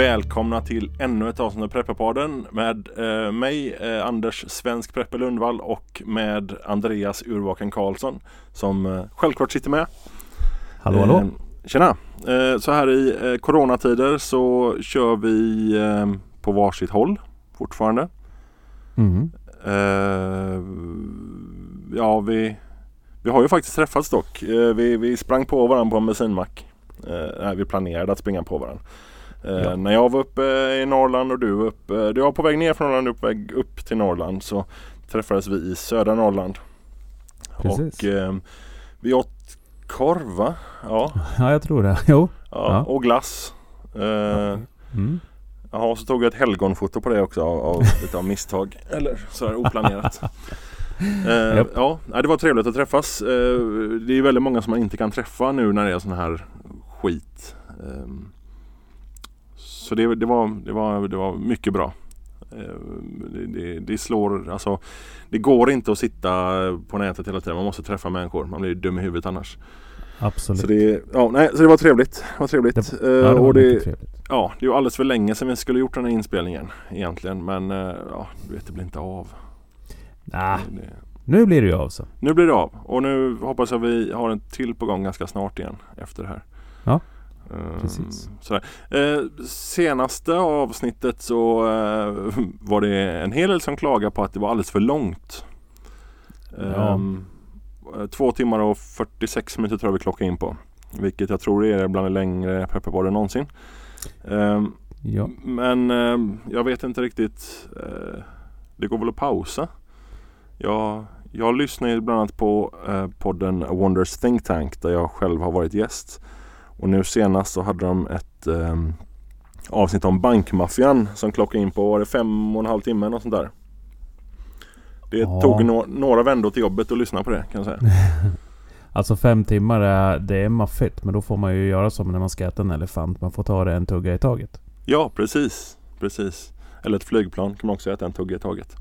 Välkomna till ännu ett avsnitt av Prepparpodden med eh, mig eh, Anders Svensk Prepper Lundvall och med Andreas Urvaken Karlsson som eh, självklart sitter med. Hallå hallå! Eh, tjena! Eh, så här i eh, coronatider så kör vi eh, på varsitt håll fortfarande. Mm. Eh, ja, vi, vi har ju faktiskt träffats dock. Vi, vi sprang på varandra på en bensinmack. Eh, vi planerade att springa på varandra. Eh, Ja. När jag var uppe i Norrland och du var uppe, du var på väg ner från Norrland och på väg upp till Norrland så träffades vi i södra Norrland. Precis. Och eh, vi åt korv va? Ja, Ja, jag tror det. Jo. ja, Ja. och glass. Eh, Mm. Jaha, så tog jag ett helgonfoto på det också av, av, lite av misstag. Eller sådär oplanerat. eh, Japp. Ja, nej, det var trevligt att träffas. Eh, det är väldigt många som man inte kan träffa nu när det är sån här skit. Så det, det, var, det, var, det var mycket bra. Eh, det, det, det slår, alltså Det går inte att sitta på nätet hela tiden. Man måste träffa människor. Man blir dum i huvudet annars. Absolut. Så det, ja, nej, så det var trevligt. Det var trevligt. Det- Eh, ja, det var det, trevligt. Ja, det är alldeles för länge sedan vi skulle gjort den här inspelningen egentligen. Men eh, ja, du vet, det blir inte av. Nah, nu blir det ju av så. nu blir det av. Och nu hoppas jag vi har en till på gång ganska snart igen efter det här. Ja, precis. Sådär. Eh, senaste avsnittet så eh, var det en hel del som klagade på att det var alldeles för långt. Ja. Ehm, eh, Två timmar och 46 minuter tror jag vi klockade in på. Vilket jag tror är bland de längre pepparpodden någonsin. Ehm, Ja. men jag vet inte riktigt. Det går väl att pausa. Jag, jag lyssnar ju bland annat på podden Wonders Think Tank där jag själv har varit gäst. Och nu senast så hade de ett eh, avsnitt om bankmaffian som klockade in på var det fem och en halv timme och sånt där. Det Ja. tog nå- några vändor till jobbet att lyssna på det kan jag säga. Alltså fem timmar är, det är maffigt. Men då får man ju göra som när man ska äta en elefant. Man får ta det en tugga i taget. Ja precis, precis. Eller ett flygplan kan man också äta en tugga i taget.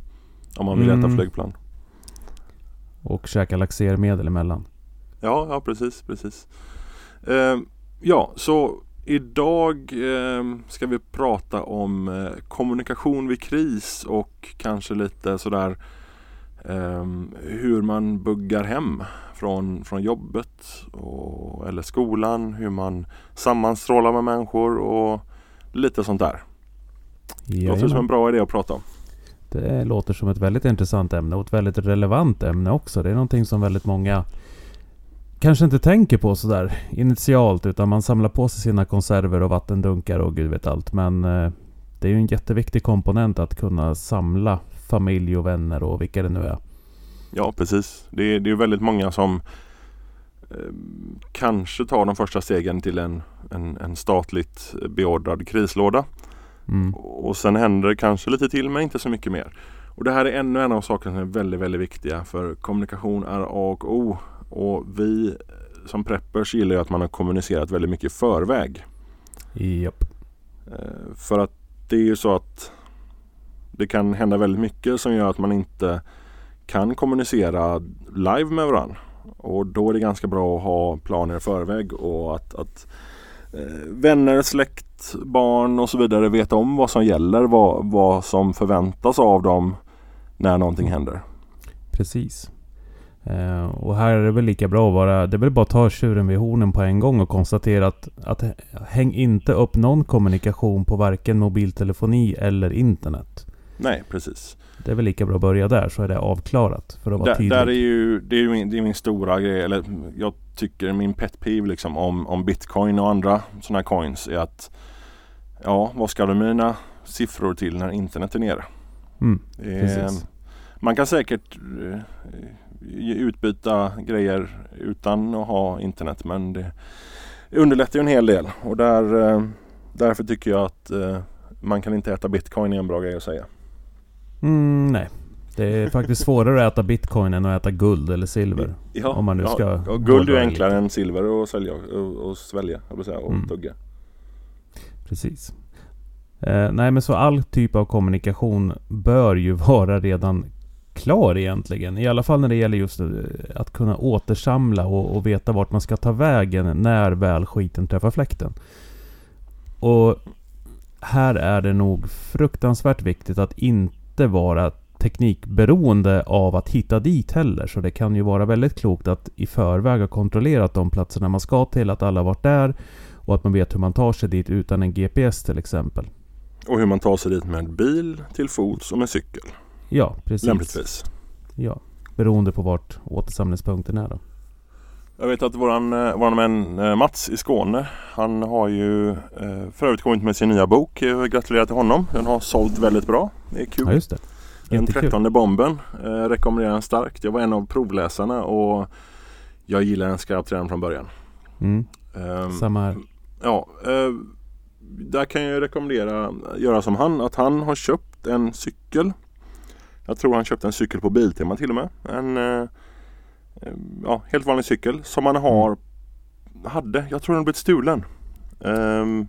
Om man vill äta Mm. flygplan. Och käka laxermedel emellan. Ja, ja precis, precis. Eh, ja, så idag eh, ska vi prata om eh, kommunikation vid kris och kanske lite sådär eh, hur man buggar hem från, från jobbet och, eller skolan, hur man sammanstrålar med människor och lite sånt där. Det låter som en Jajamän. bra idé att prata om. Det låter som ett väldigt intressant ämne och ett väldigt relevant ämne också. Det är någonting som väldigt många kanske inte tänker på sådär initialt utan man samlar på sig sina konserver och vattendunkar och gud vet allt. Men eh, det är ju en jätteviktig komponent att kunna samla familj och vänner och vilka det nu är. Ja precis. Det är, det är väldigt många som eh, kanske tar de första stegen till en, en, en statligt beordrad krislåda. Mm. Och sen händer det kanske lite till men inte så mycket mer. Och det här är ännu en av sakerna som är väldigt, väldigt viktiga för kommunikation är A och O. Och vi som preppers gillar ju att man har kommunicerat väldigt mycket i förväg. Japp. Eh, För att det är ju så att det kan hända väldigt mycket som gör att man inte kan kommunicera live med varandra. Och då är det ganska bra att ha planer i förväg och att, att eh, vänner, släkt, barn och så vidare vet om vad som gäller, vad, vad som förväntas av dem när någonting händer. Precis. Eh, och här är det väl lika bra att vara... Det är väl bara att ta tjuren vid hornen på en gång och konstatera att, att häng inte upp någon kommunikation på varken mobiltelefoni eller internet. Nej, precis. Det är väl lika bra att börja där så är det avklarat. För att vara Där, tydlig. där är ju, det är ju min, det är min stora grej, eller jag tycker min pet peeve liksom om, om bitcoin och andra sådana här coins är att Ja, vad ska du mina siffror till när internet är nere? Mm, precis. man kan säkert eh, utbyta grejer utan att ha internet men det underlättar ju en hel del och där, eh, därför tycker jag att eh, man kan inte äta bitcoin är en bra grej att säga. Mm, nej. Det är faktiskt svårare att äta bitcoin än att äta guld eller silver. Ja, Om man nu ska ja, guld är enklare än silver att sälja och, och svälja, jag vill säga, och Mm. tugga. Precis. Eh, nej men så all typ av kommunikation bör ju vara redan klar egentligen. I alla fall när det gäller just eh, att kunna återsamla och, och veta vart man ska ta vägen när väl skiten träffar fläkten. Och här är det nog fruktansvärt viktigt att inte vara teknikberoende av att hitta dit heller. Så det kan ju vara väldigt klokt att i förväg ha kontrollerat de platserna man ska till, att alla varit där och att man vet hur man tar sig dit utan en GPS till exempel. Och hur man tar sig dit med bil, till fots och med cykel. Ja, precis. Lämpligtvis. Ja, beroende på vart återsamlingspunkten är då. Jag vet att våran, eh, våran vän eh, Mats i Skåne Han har ju eh, för övrigt kommit med sin nya bok. Gratulerar till honom. Den har sålt väldigt bra. Det är kul. Ja, just det. Den trettonde bomben eh, rekommenderar den starkt. Jag var en av provläsarna och jag gillar den skarpt redan från början. Mm, Ehm, samma här. Ja, eh, där kan jag rekommendera göra som han. Att han har köpt en cykel. Jag tror han köpte en cykel på Biltema till och med. En eh, eh, ja, helt vanlig cykel som han har hade. Jag tror den blivit stulen. Ehm,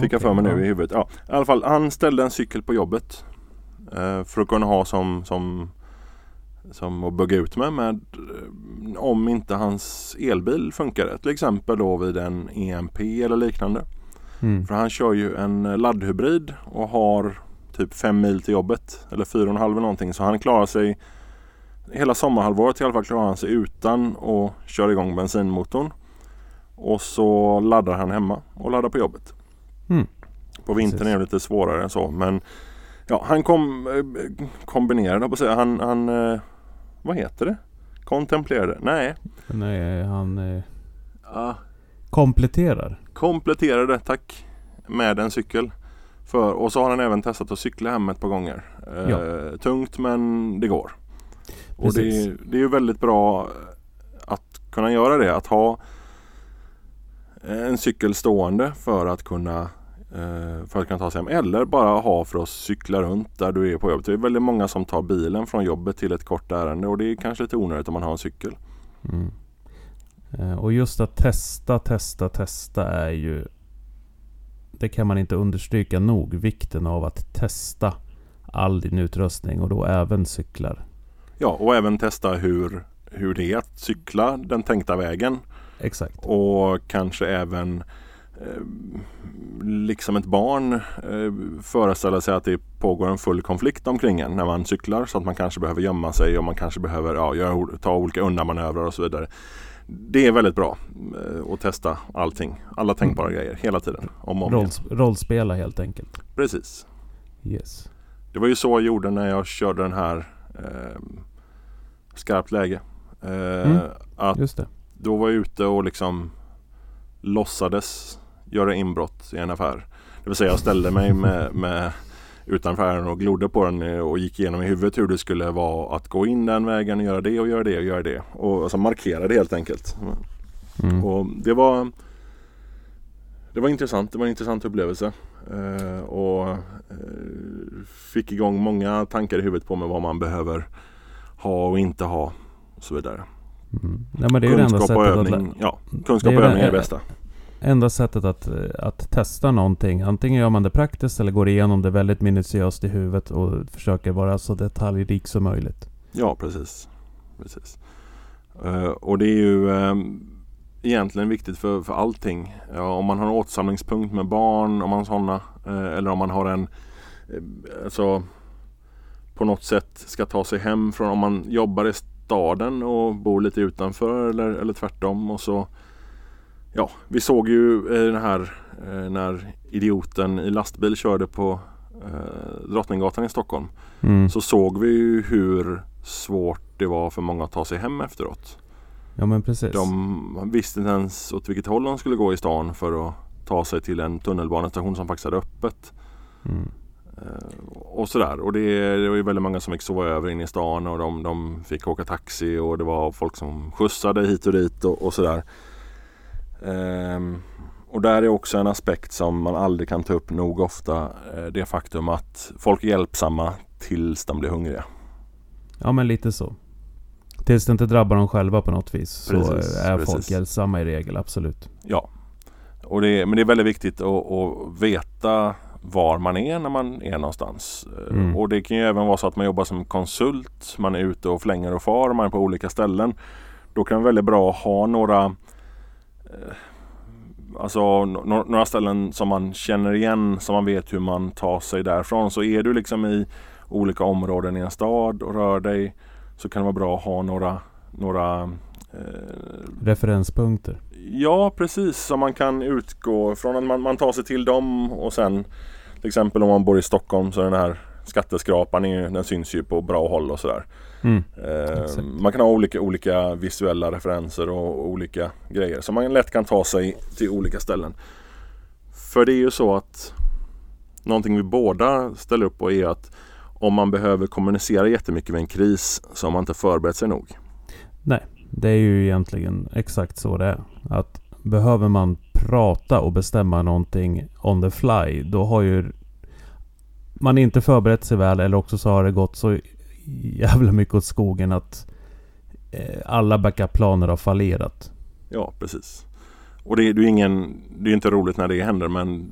Fick jag för mig nu i huvudet. Ja, I alla fall, han ställde en cykel på jobbet. Eh, för att kunna ha som, som, som att bugga ut med, med om inte hans elbil funkade. Till exempel då vid en EMP eller liknande. Mm. För han kör ju en laddhybrid och har typ fem mil till jobbet. Eller fyra och en halv eller någonting. Så han klarar sig hela sommarhalvåret i alla fall klarar han sig utan att köra igång bensinmotorn. Och så laddar han hemma och laddar på jobbet. Mm. På vintern Precis. är det lite svårare än så. Men ja, han kom, eh, kombinerade på säga. Han, han eh, vad heter det? Kontemplerade? Nej. Nej, han eh, Ja, kompletterar. kompletterade, tack, med en cykel. För, och så har han även testat att cykla hem ett par gånger. Eh, Ja. Tungt men det går. Och det, det är ju väldigt bra att kunna göra det. Att ha en cykel stående för att kunna eh, för att kunna ta sig hem. Eller bara ha för att cykla runt där du är på jobbet. Det är väldigt många som tar bilen från jobbet till ett kort ärende och det är kanske lite onödigt om man har en cykel. Mm. Eh, Och just att testa, testa, testa är ju... Det kan man inte understryka nog. Vikten av att testa all din utrustning och då även cyklar. Ja, och även testa hur, hur det är att cykla den tänkta vägen. Exakt. Och kanske även eh, liksom ett barn eh, föreställa sig att det pågår en full konflikt omkring en när man cyklar så att man kanske behöver gömma sig och man kanske behöver ja, ta olika undanmanövrar och så vidare. Det är väldigt bra eh, att testa allting. Alla tänkbara grejer hela tiden. Om och om. Rolls, rollspela helt enkelt. Precis. Yes. Det var ju så jag gjorde när jag körde den här eh, skarpt läge. Eh, Mm. Att Just det. då var jag ute och liksom låtsades göra inbrott i en affär. Det vill säga jag ställde mig med, med utanför affären och glodde på den eh, och gick igenom i huvudet hur det skulle vara att gå in den vägen och göra det och göra det och göra det. Och alltså markerade helt enkelt. Mm. Och det var Det var intressant. Det var en intressant upplevelse. Eh, och eh, fick igång många tankar i huvudet på mig vad man behöver ha och inte ha. Och så vidare. Mm. Enda Kunskap och sättet, att, övning. Ja, kunskap och övning är det bästa enda sättet att, att testa någonting. Antingen gör man det praktiskt eller går igenom det väldigt minutiöst i huvudet och försöker vara så detaljrik som möjligt. Ja, precis. precis. Uh, och det är ju uh, egentligen viktigt för, för allting. Ja, om man har en återsamlingspunkt med barn, om man har sådana. Eh, eller om man har en eh, alltså, på något sätt ska ta sig hem från om man jobbar i staden och bor lite utanför eller, eller tvärtom. Och så, ja, vi såg ju eh, den här eh, när idioten i lastbil körde på eh, Drottninggatan i Stockholm Mm. så såg vi ju hur svårt det var för många att ta sig hem efteråt. Ja men precis. De visste inte ens åt vilket håll de skulle gå i stan för att ta sig till en tunnelbanestation som faktiskt hade öppet. Mm. Och sådär. Och det, det var ju väldigt många som fick sova över in i stan och de, de fick åka taxi och det var folk som skjutsade hit och dit och, och sådär. Ehm, och där är också en aspekt som man aldrig kan ta upp nog ofta. eh, Det faktum att folk är hjälpsamma tills de blir hungriga. Ja men lite så. Tills det inte drabbar dem själva på något vis. Så Precis, är precis. folk hjälpsamma i regel, absolut. Ja. Och det, är- men det är väldigt viktigt att, att veta var man är när man är någonstans. Eh, Mm. Och det kan ju även vara så att man jobbar som konsult. Man är ute och flänger och far. Man är på olika ställen. Då kan det vara väldigt bra att ha några alltså no några ställen som man känner igen, som man vet hur man tar sig därifrån. Så är du liksom i olika områden i en stad och rör dig så kan det vara bra att ha några, några eh, Referenspunkter. Ja precis, så man kan utgå från att man, man tar sig till dem och sen till exempel om man bor i Stockholm så är den här skatteskrapan är, den syns ju på bra håll och sådär. Mm, eh, man kan ha olika, olika visuella referenser och olika grejer. Så man lätt kan ta sig till olika ställen. För det är ju så att någonting vi båda ställer upp på är att om man behöver kommunicera jättemycket vid en kris så har man inte förberett sig nog. Nej, det är ju egentligen exakt så det är. Att behöver man prata och bestämma någonting on the fly, då har ju man inte förberett sig väl eller också så har det gått så jävla mycket åt skogen att eh, alla backup-planer har fallerat. Ja, precis. Och det, är ingen, det är inte roligt när det händer men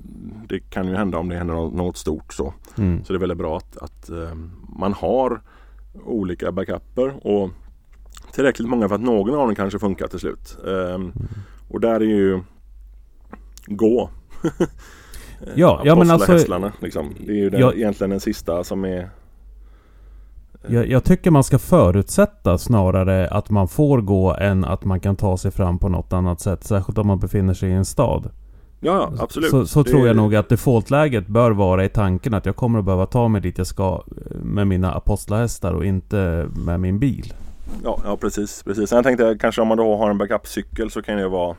det kan ju hända om det händer något stort så. Mm. Så det är väldigt bra att, att uh, man har olika backuper och tillräckligt många för att någon av dem kanske funkar till slut. Um, mm. Och där är ju gå. ja, ja men alltså. Liksom. Det är ju den, ja, egentligen den sista som är jag, jag, tycker man ska förutsätta snarare att man får gå än att man kan ta sig fram på något annat sätt. Särskilt om man befinner sig i en stad. Ja, absolut. Så, så tror jag nog att defaultläget bör vara i tanken att jag kommer att behöva ta mig dit jag ska eh, med mina apostlahästar och inte med min bil. Ja, ja precis. precis. Sen jag tänkte kanske om man då har en backup-cykel så kan det vara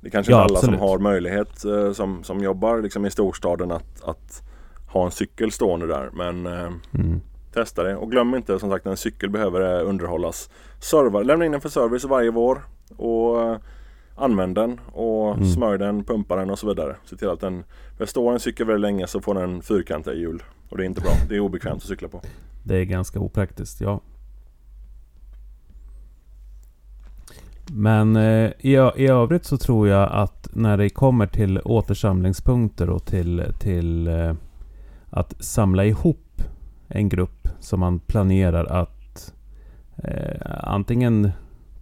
Det kanske ja, inte alla absolut. som har möjlighet eh, som, som jobbar liksom i storstaden att, att ha en cykel stående där. Men eh, mm. Testa det och glöm inte som sagt en cykel behöver eh, underhållas. Serva, lämna in den för service varje vår och uh, använd den och mm. smörj den, pumpa den och så vidare. Se till att den, för står en cykel väldigt länge så får den fyrkantiga hjul. Och det är inte bra. Det är obekvämt att cykla på. Det är ganska opraktiskt, ja. Men eh, i, i övrigt så tror jag att när det kommer till återsamlingspunkter och till, till eh, att samla ihop en grupp som man planerar att eh, antingen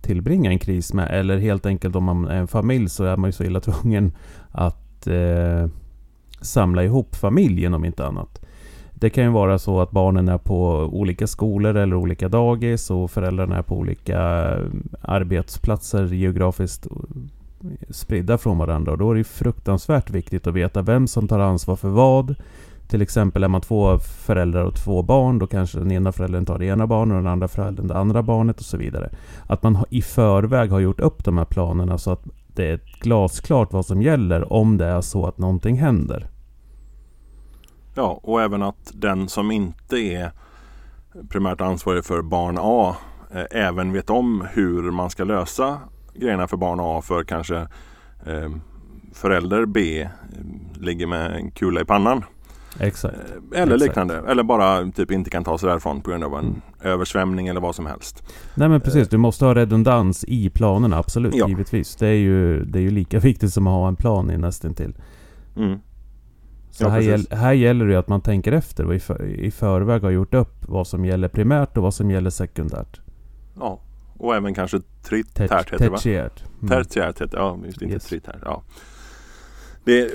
tillbringa en kris med eller helt enkelt om man är en familj så är man ju så illa tvungen att eh, samla ihop familjen om inte annat. Det kan ju vara så att barnen är på olika skolor eller olika dagis och föräldrarna är på olika eh, arbetsplatser geografiskt eh, spridda från varandra. Och då är det fruktansvärt viktigt att veta vem som tar ansvar för vad. Till exempel är man två föräldrar och två barn, då kanske den ena föräldern tar det ena barnet och den andra föräldern det andra barnet och så vidare. Att man i förväg har gjort upp de här planerna så att det är glasklart vad som gäller om det är så att någonting händer. Ja, och även att den som inte är primärt ansvarig för barn A eh, även vet om hur man ska lösa grejerna för barn A för kanske eh, förälder B eh, ligger med en kula i pannan. Exakt. Eh, eller liknande. Eller bara typ inte kan ta sig därifrån på grund av en mm. översvämning eller vad som helst. Nej men precis, du måste ha redundans i planerna, absolut. Ja. Givetvis. Det är, ju, det är ju lika viktigt som att ha en plan i nästintill. Mm. Så ja, här, gäll, här gäller det ju att man tänker efter och i, för, i förväg har gjort upp vad som gäller primärt och vad som gäller sekundärt. Ja, och även kanske tritärt heter det va? Tertiärt. Mm. Tertiärt heter ja just inte yes. tritärt. Ja. Det,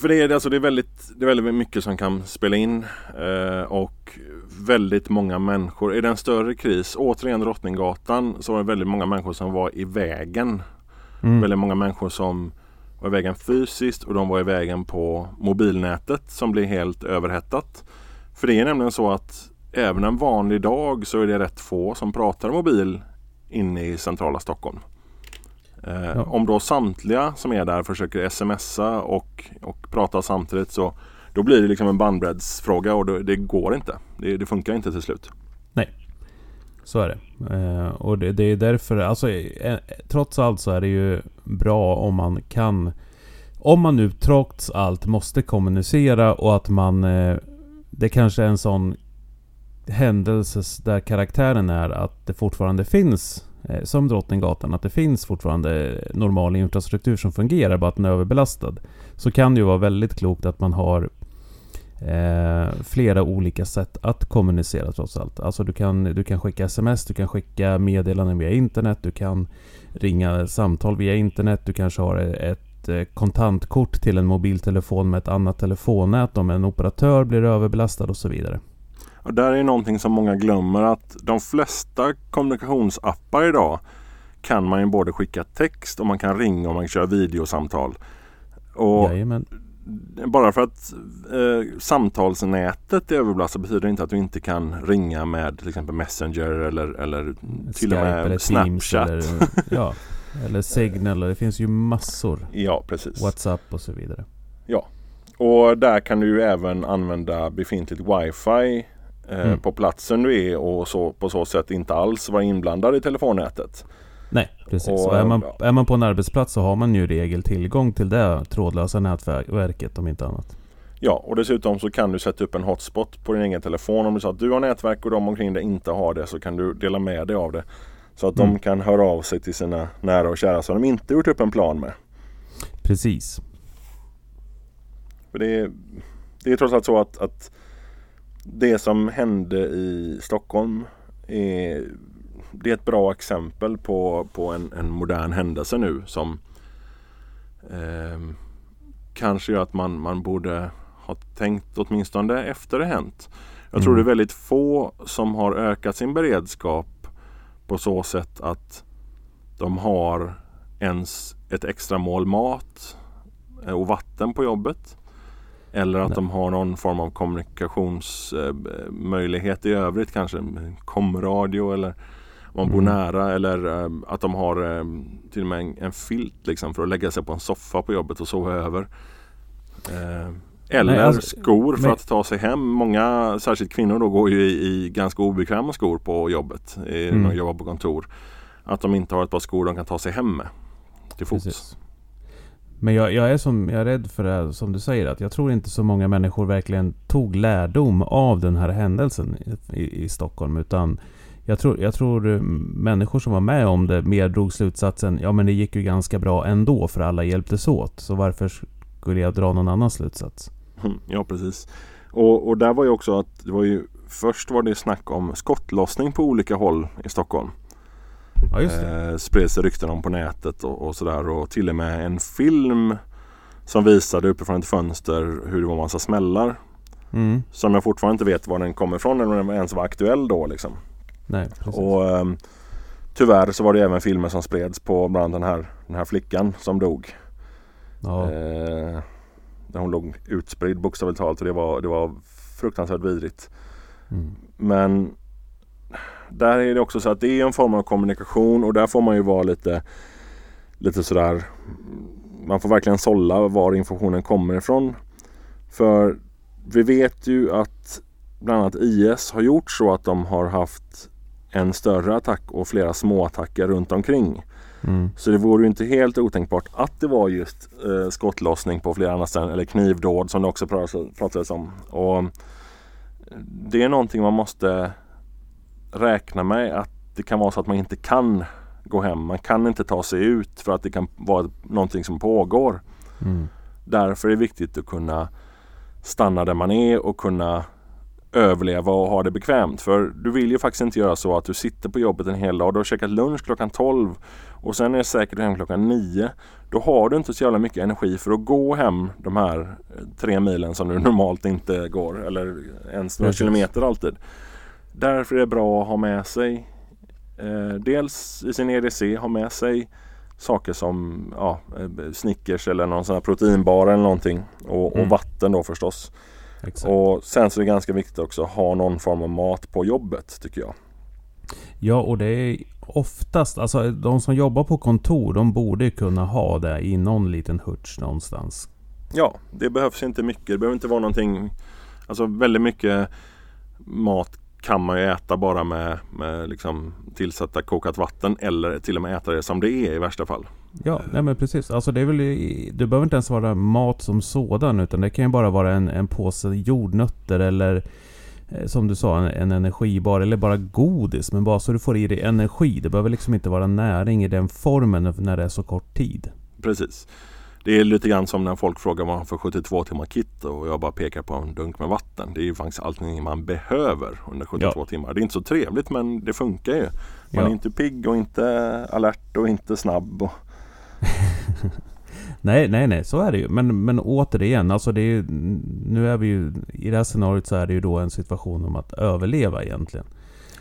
för det är, alltså, det, är väldigt, det är väldigt mycket som kan spela in eh, och väldigt många människor. Är det en större kris, återigen Drottninggatan, så var det väldigt många människor som var i vägen. Mm. Väldigt många människor som var i vägen fysiskt och de var i vägen på mobilnätet som blir helt överhettat. För det är nämligen så att även en vanlig dag så är det rätt få som pratar mobil inne i centrala Stockholm. Eh, ja. Om då samtliga som är där försöker smsa och, och prata samtidigt så då blir det liksom en bandbreddsfråga och det, det går inte. Det, det, funkar inte till slut. Nej, så är det. Eh, och det, det, är därför, alltså eh, trots allt så är det ju bra om man kan om man nu trots allt måste kommunicera och att man eh, Det kanske är en sån händelse där karaktären är att det fortfarande finns Eh, Eh, som Drottninggatan, att det finns fortfarande normal infrastruktur som fungerar, bara att den är överbelastad. Så kan det ju vara väldigt klokt att man har eh, flera olika sätt att kommunicera trots allt. Alltså du kan, du kan skicka sms, du kan skicka meddelanden via internet, du kan ringa samtal via internet, du kanske har ett eh, kontantkort till en mobiltelefon med ett annat telefonnät om en operatör blir överbelastad och så vidare. Och där är någonting som många glömmer att de flesta kommunikationsappar idag kan man ju både skicka text och man kan ringa och man kan köra videosamtal. Och Jajamän. bara för att eh, samtalsnätet är överbelastat betyder det inte att du inte kan ringa med till exempel Messenger eller, eller till och med eller Snapchat. eller, ja, eller Signal. Det finns ju massor. Ja, precis. WhatsApp och så vidare. Och där kan du ju även använda befintligt wifi Mm. på platsen du är och så, på så sätt inte alls vara inblandad i telefonnätet. Nej, precis. Och, är, man, ja. är man på en arbetsplats så har man ju regel tillgång till det trådlösa nätverket om inte annat. Ja, och dessutom så kan du sätta upp en hotspot på din egen telefon. Om du så att du har nätverk och de omkring dig inte har det så kan du dela med dig av det. Så att de Mm. kan höra av sig till sina nära och kära som de inte gjort upp en plan med. Precis. Det, är, det är trots allt så att, att det som hände i Stockholm är, det är ett bra exempel på, på en, en modern händelse nu som ehm, kanske gör att man, man borde ha tänkt åtminstone efter det hänt. Jag tror Mm. det är väldigt få som har ökat sin beredskap på så sätt att de har ens ett extra mål mat eh, och vatten på jobbet. Eller att Nej. de har någon form av kommunikationsmöjlighet i övrigt kanske. Komradio eller om man bor Mm. nära eller eh, att de har eh, till och med en, en filt liksom för att lägga sig på en soffa på jobbet och sova över. Eh, eller Nej, alltså, skor för men- att ta sig hem. Många, särskilt kvinnor då, går ju i, i ganska obekväma skor på jobbet. i- När Mm. de jobbar på kontor. Att de inte har ett par skor de kan ta sig hem med. Till fots. Precis. Men jag, jag, är som, jag är rädd för det som du säger att jag tror inte så många människor verkligen tog lärdom av den här händelsen i, i, i Stockholm. Utan jag tror, jag tror eh, människor som var med om det mer drog slutsatsen ja men det gick ju ganska bra ändå för alla hjälptes åt. Så varför skulle jag dra någon annan slutsats? Mm, ja precis. Och, och där var ju också att det var ju Först var det snack om skottlossning på olika håll i Stockholm. Ja just det. Eh, spreds det rykten om på nätet och, och sådär. Och till och med en film som visade uppifrån ett fönster hur det var massa smällar. Mm. Som jag fortfarande inte vet var den kommer ifrån eller om den ens var aktuell då liksom. Nej, precis. Och ehm, tyvärr så var det även filmer som spreds på bland annat den här, den här flickan som dog. ja. Eh, hon låg utspridd bokstavligt talat och det var, det var fruktansvärt vidrigt. Mm. Men där är det också så att det är en form av kommunikation och där får man ju vara lite lite sådär man får verkligen sålla var informationen kommer ifrån. För vi vet ju att bland annat IS har gjort så att de har haft en större attack och flera små attacker runt omkring. Mm. Så det vore ju inte helt otänkbart att det var just eh, skottlossning på flera andra ställen eller knivdåd som det också pratades- om. Och det är någonting man måste räkna med att det kan vara så att man inte kan gå hem. Man kan inte ta sig ut för att det kan vara någonting som pågår. Mm. Därför är det viktigt att kunna stanna där man är och kunna överleva och ha det bekvämt. För du vill ju faktiskt inte göra så att du sitter på jobbet en hel dag. Du har käkat lunch klockan 12 och sen är det säkert hem klockan 9. Då har du inte så jävla mycket energi för att gå hem de här eh, tre milen som du normalt inte går. Eller ens några Precis. kilometer alltid. Därför är det bra att ha med sig eh, dels i sin EDC ha med sig saker som ja, eh, Snickers eller någon sån här proteinbar eller någonting. Och, och Mm. vatten då förstås. Exakt. Och sen så är det ganska viktigt också att ha någon form av mat på jobbet tycker jag. Ja, och det är oftast, alltså de som jobbar på kontor, de borde kunna ha det i någon liten hutch någonstans. Ja, det behövs inte mycket. Det behöver inte vara någonting Alltså väldigt mycket mat kan man ju äta bara med, med liksom tillsätta kokat vatten eller till och med äta det som det är i värsta fall. Ja, nej men precis. Alltså det är väl, det behöver inte ens vara mat som sådan, utan det kan ju bara vara en, en påse jordnötter eller eh, som du sa, en, en energibar eller bara godis. Men bara så du får i dig energi. Det behöver liksom inte vara näring i den formen när det är så kort tid. Precis. Det är lite grann som när folk frågar vad man för 72 timmar kit och jag bara pekar på en dunk med vatten. Det är ju faktiskt allting man behöver under 72 Ja. timmar. Det är inte så trevligt men det funkar ju. Man Ja. är inte pigg och inte alert och inte snabb. Och, Nej, nej, nej, så är det ju. Men, men återigen, alltså det är ju, nu är vi ju, i det här scenariot så är det ju då en situation om att överleva egentligen.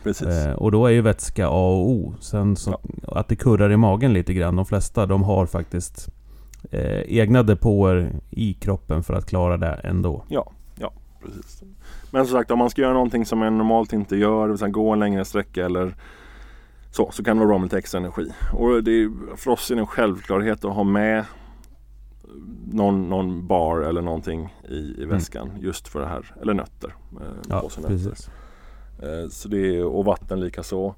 Eh, och då är ju vätska A och O. Sen så, att det kurrar i magen lite grann. De flesta de har faktiskt eh, egna depåer i kroppen för att klara det ändå. Ja, ja, precis. Men som sagt, om man ska göra någonting som man normalt inte gör, det vill gå en längre sträcka eller så, så kan det vara bra med lite extra energi. Och det är, för oss är det en självklarhet att ha med någon, någon bar eller någonting i, i Mm. väskan just för det här. Eller nötter. Eh, Ja, precis. Eh, Så det är, och vatten lika så.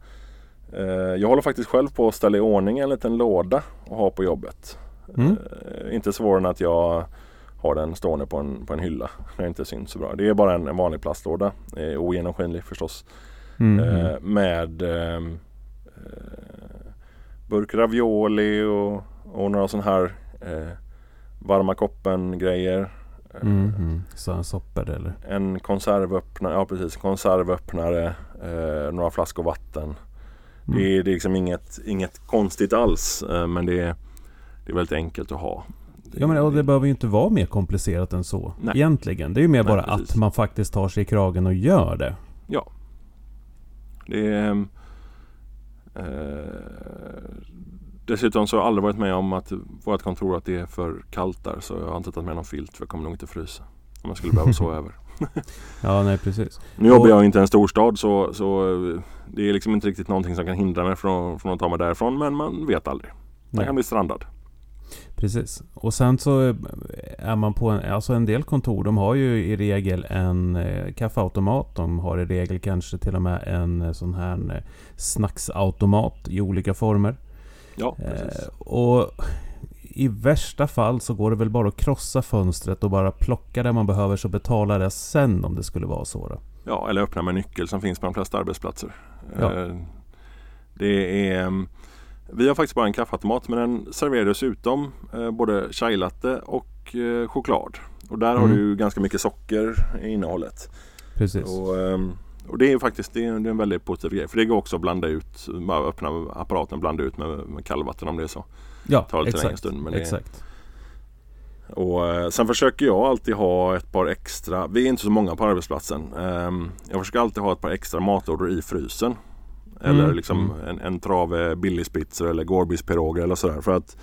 Eh, Jag håller faktiskt själv på att ställa i ordning en liten låda och ha på jobbet. Mm. Eh, Inte svårare än att jag har den stående på en, på en hylla det inte syns så bra. Det är bara en, en vanlig plastlåda. Eh, ogenomskinlig förstås. Mm, Eh, med ehm, eh, burk ravioli och, och några sådana här eh, varma koppen grejer. Eh, Mm, mm. Så soppor eller? En konservöppnare, ja precis, konservöppnare, eh, några flaskor vatten. Mm. Det, är, det är liksom inget, inget konstigt alls men det är, det är väldigt enkelt att ha. Det, Ja men och det behöver ju inte vara mer komplicerat än så. Nej. Egentligen. Det är ju mer Nej, bara precis. att man faktiskt tar sig i kragen och gör det. det är, eh, dessutom så har jag aldrig varit med om att vårt kontor att det är för kallt där så jag har inte tagit med någon filt för jag kommer nog inte frysa. Om jag skulle behöva sova över. Ja, nej precis. Nu jobbar jag inte i en storstad så, så eh, det är liksom inte riktigt någonting som kan hindra mig från, från att ta mig därifrån men man vet aldrig. Man Nej. kan bli strandad. Precis. Och sen så är man på en, alltså en del kontor, de har ju i regel en eh, kaffeautomat. De har i regel kanske till och med en eh, sån här eh, snacksautomat i olika former. Ja, precis. Och i värsta fall så går det väl bara att krossa fönstret och bara plocka det man behöver så betalar det sen om det skulle vara så. Då. Ja, eller öppna med nyckel som finns på de flesta arbetsplatser. Ja. Det är, mm, vi har faktiskt bara en kaffeautomat men den serverar dessutom eh, både chai latte och eh, choklad. Och där har Mm. du ju ganska mycket socker i innehållet. Precis. Och, ehm, och det är faktiskt det är, det är en väldigt positiv grej. För det går också att blanda ut, bara öppna apparaten och blanda ut med, med kallvatten om det är så. ja, tar lite exakt. stund, men exakt. Och eh, sen försöker jag alltid ha ett par extra, vi är inte så många på arbetsplatsen. Ehm, jag försöker alltid ha ett par extra matlådor i frysen. Eller Mm, liksom mm. en, en trave Billigspitzer eller Gorbis piroger eller sådär. För att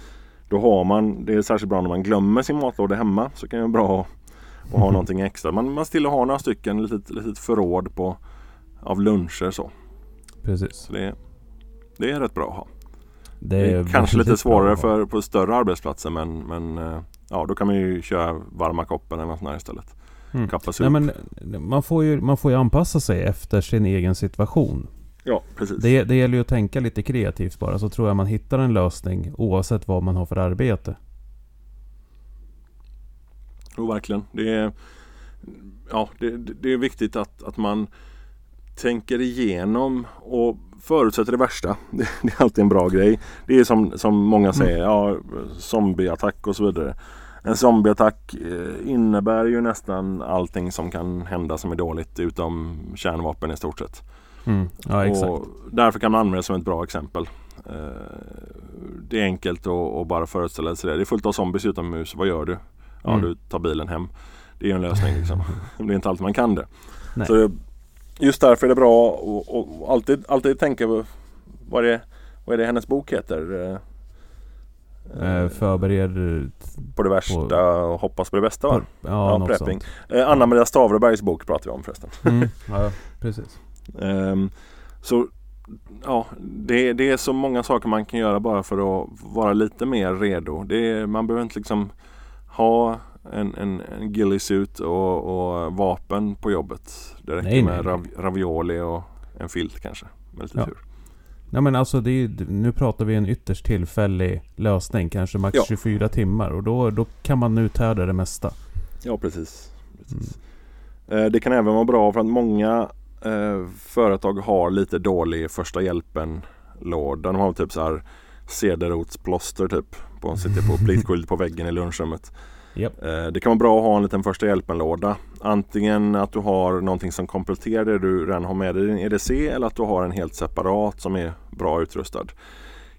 då har man, det är särskilt bra när man glömmer sin matlåda hemma. Så kan det vara bra att, ha någonting extra. Man, man still har några stycken, litet, litet förråd på, av luncher så. Precis. Så det, det är rätt bra att ha. Det Det är är kanske lite svårare för, på större arbetsplatser men, men eh, ja, då kan man ju köra varma koppen eller något sånt här istället. Mm. Nej, men man, får ju, man får ju anpassa sig efter sin egen situation. Ja, precis. Det, det gäller ju att tänka lite kreativt bara, så tror jag man hittar en lösning oavsett vad man har för arbete. Jo, verkligen. Det är, ja, det, det är viktigt att, att man tänker igenom och förutsätter det värsta. Det, det är alltid en bra grej. Det är som, som många säger, ja, zombieattack och så vidare. En zombieattack eh, innebär ju nästan allting som kan hända som är dåligt utom kärnvapen i stort sett. Mm. Ja. Och därför kan man använda det som ett bra exempel. Eh, Det är enkelt att, bara föreställa sig det. Det är fullt av zombies utomhus. Vad gör du? Ja, Mm. du tar bilen hem. Det är en lösning liksom. det är inte alltid man kan det. Nej. Så just därför är det bra att alltid, alltid tänka på vad det, vad är det hennes bok heter? Eh, Eh, förbered... på det värsta och hoppas på det bästa va? Ja, Ja, prepping. Eh, Anna-Maria Stavrebergs bok pratar vi om förresten. Mm. Ja, precis. Ehm, så ja, det, det är så många saker man kan göra bara för att vara lite mer redo. Är, man behöver inte liksom ha en, en, en ghillie-suit och, och vapen på jobbet. Det räcker Nej, med nej. rav, ravioli och en filt kanske. Med lite Ja. tur. Nej men alltså det är, nu pratar vi en ytterst tillfällig lösning, kanske max Ja. 24 timmar och då, då kan man uthärda det mesta. Ja precis. precis. Eh, det kan även vara bra för att många eh, företag har lite dålig första hjälpen-låda. De har typ så här cederrotsplåster typ. På, sitter på pliktskylt på väggen i lunchrummet. Japp. Eh, Det kan vara bra att ha en liten första hjälpen-låda. Antingen att du har någonting som kompletterar det du redan har med dig i din EDC eller att du har en helt separat som är bra utrustad.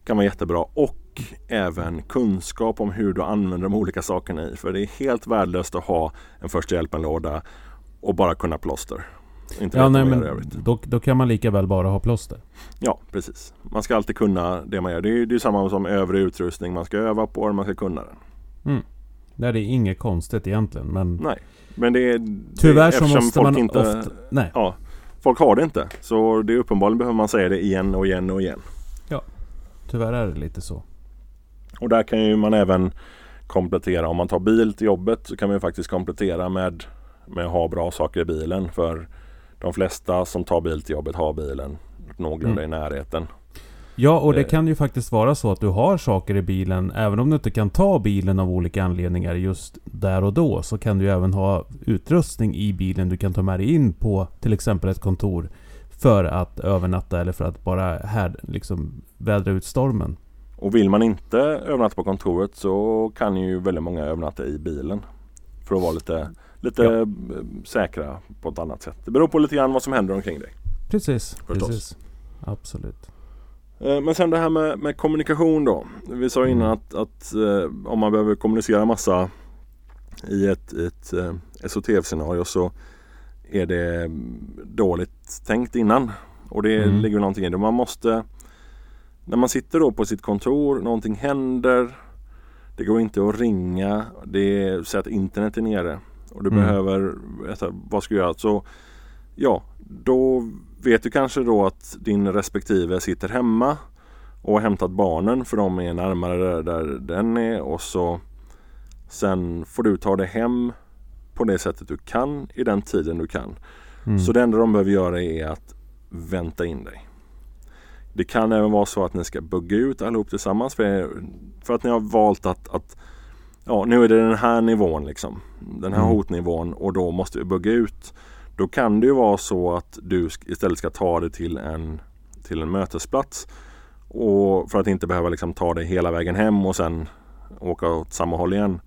kan vara jättebra. Och och även kunskap om hur du använder de olika sakerna i. För det är helt värdelöst att ha en första hjälpen-låda och bara kunna plåster. Inte ja, nej, men då, då, kan man lika väl bara ha plåster. Ja, precis. Man ska alltid kunna det man gör. Det är, det är samma som övrig utrustning. Man ska öva på den, man ska kunna den. Mm. Nej, det är inget konstigt egentligen. Men nej, men det är... Tyvärr så måste man inte, ofta... Nej. Ja, folk har det inte. Så det är uppenbarligen behöver man säga det igen och igen och igen. Ja, tyvärr är det lite så. Och där kan ju man även komplettera. Om man tar bil till jobbet så kan man ju faktiskt komplettera med, med att ha bra saker i bilen. För de flesta som tar bil till jobbet har bilen någorlunda mm. i närheten. Ja, och det eh. kan ju faktiskt vara så att du har saker i bilen. Även om du inte kan ta bilen av olika anledningar just där och då. Så kan du även ha utrustning i bilen du kan ta med dig in på till exempel ett kontor. För att övernatta eller för att bara här, liksom vädra ut stormen. Och vill man inte övernatta på kontoret så kan ju väldigt många övernatta i bilen. För att vara lite, lite ja. säkra på ett annat sätt. Det beror på lite grann vad som händer omkring dig. Precis, precis. Absolut. Eh, men sen det här med, med kommunikation då. Vi sa innan mm. att, att eh, om man behöver kommunicera massa i ett, ett eh, SOTF-scenario så är det dåligt tänkt innan. Och det mm. ligger någonting i det. Man måste när man sitter då på sitt kontor, någonting händer. Det går inte att ringa. Det är så att internet är nere. Och du mm. behöver, vad ska du göra? Så ja, då vet du kanske då att din respektive sitter hemma och har hämtat barnen för de är närmare där, där den är och så sen får du ta dig hem på det sättet du kan i den tiden du kan. Mm. Så det enda de behöver göra är att vänta in dig. Det kan även vara så att ni ska bugga ut allihop tillsammans för, för att ni har valt att, att ja, nu är det den här nivån liksom. Den här mm. hotnivån och då måste vi bugga ut. Då kan det ju vara så att du istället ska ta det till en, till en mötesplats. Och för att inte behöva liksom ta det hela vägen hem och sen åka åt samma håll igen.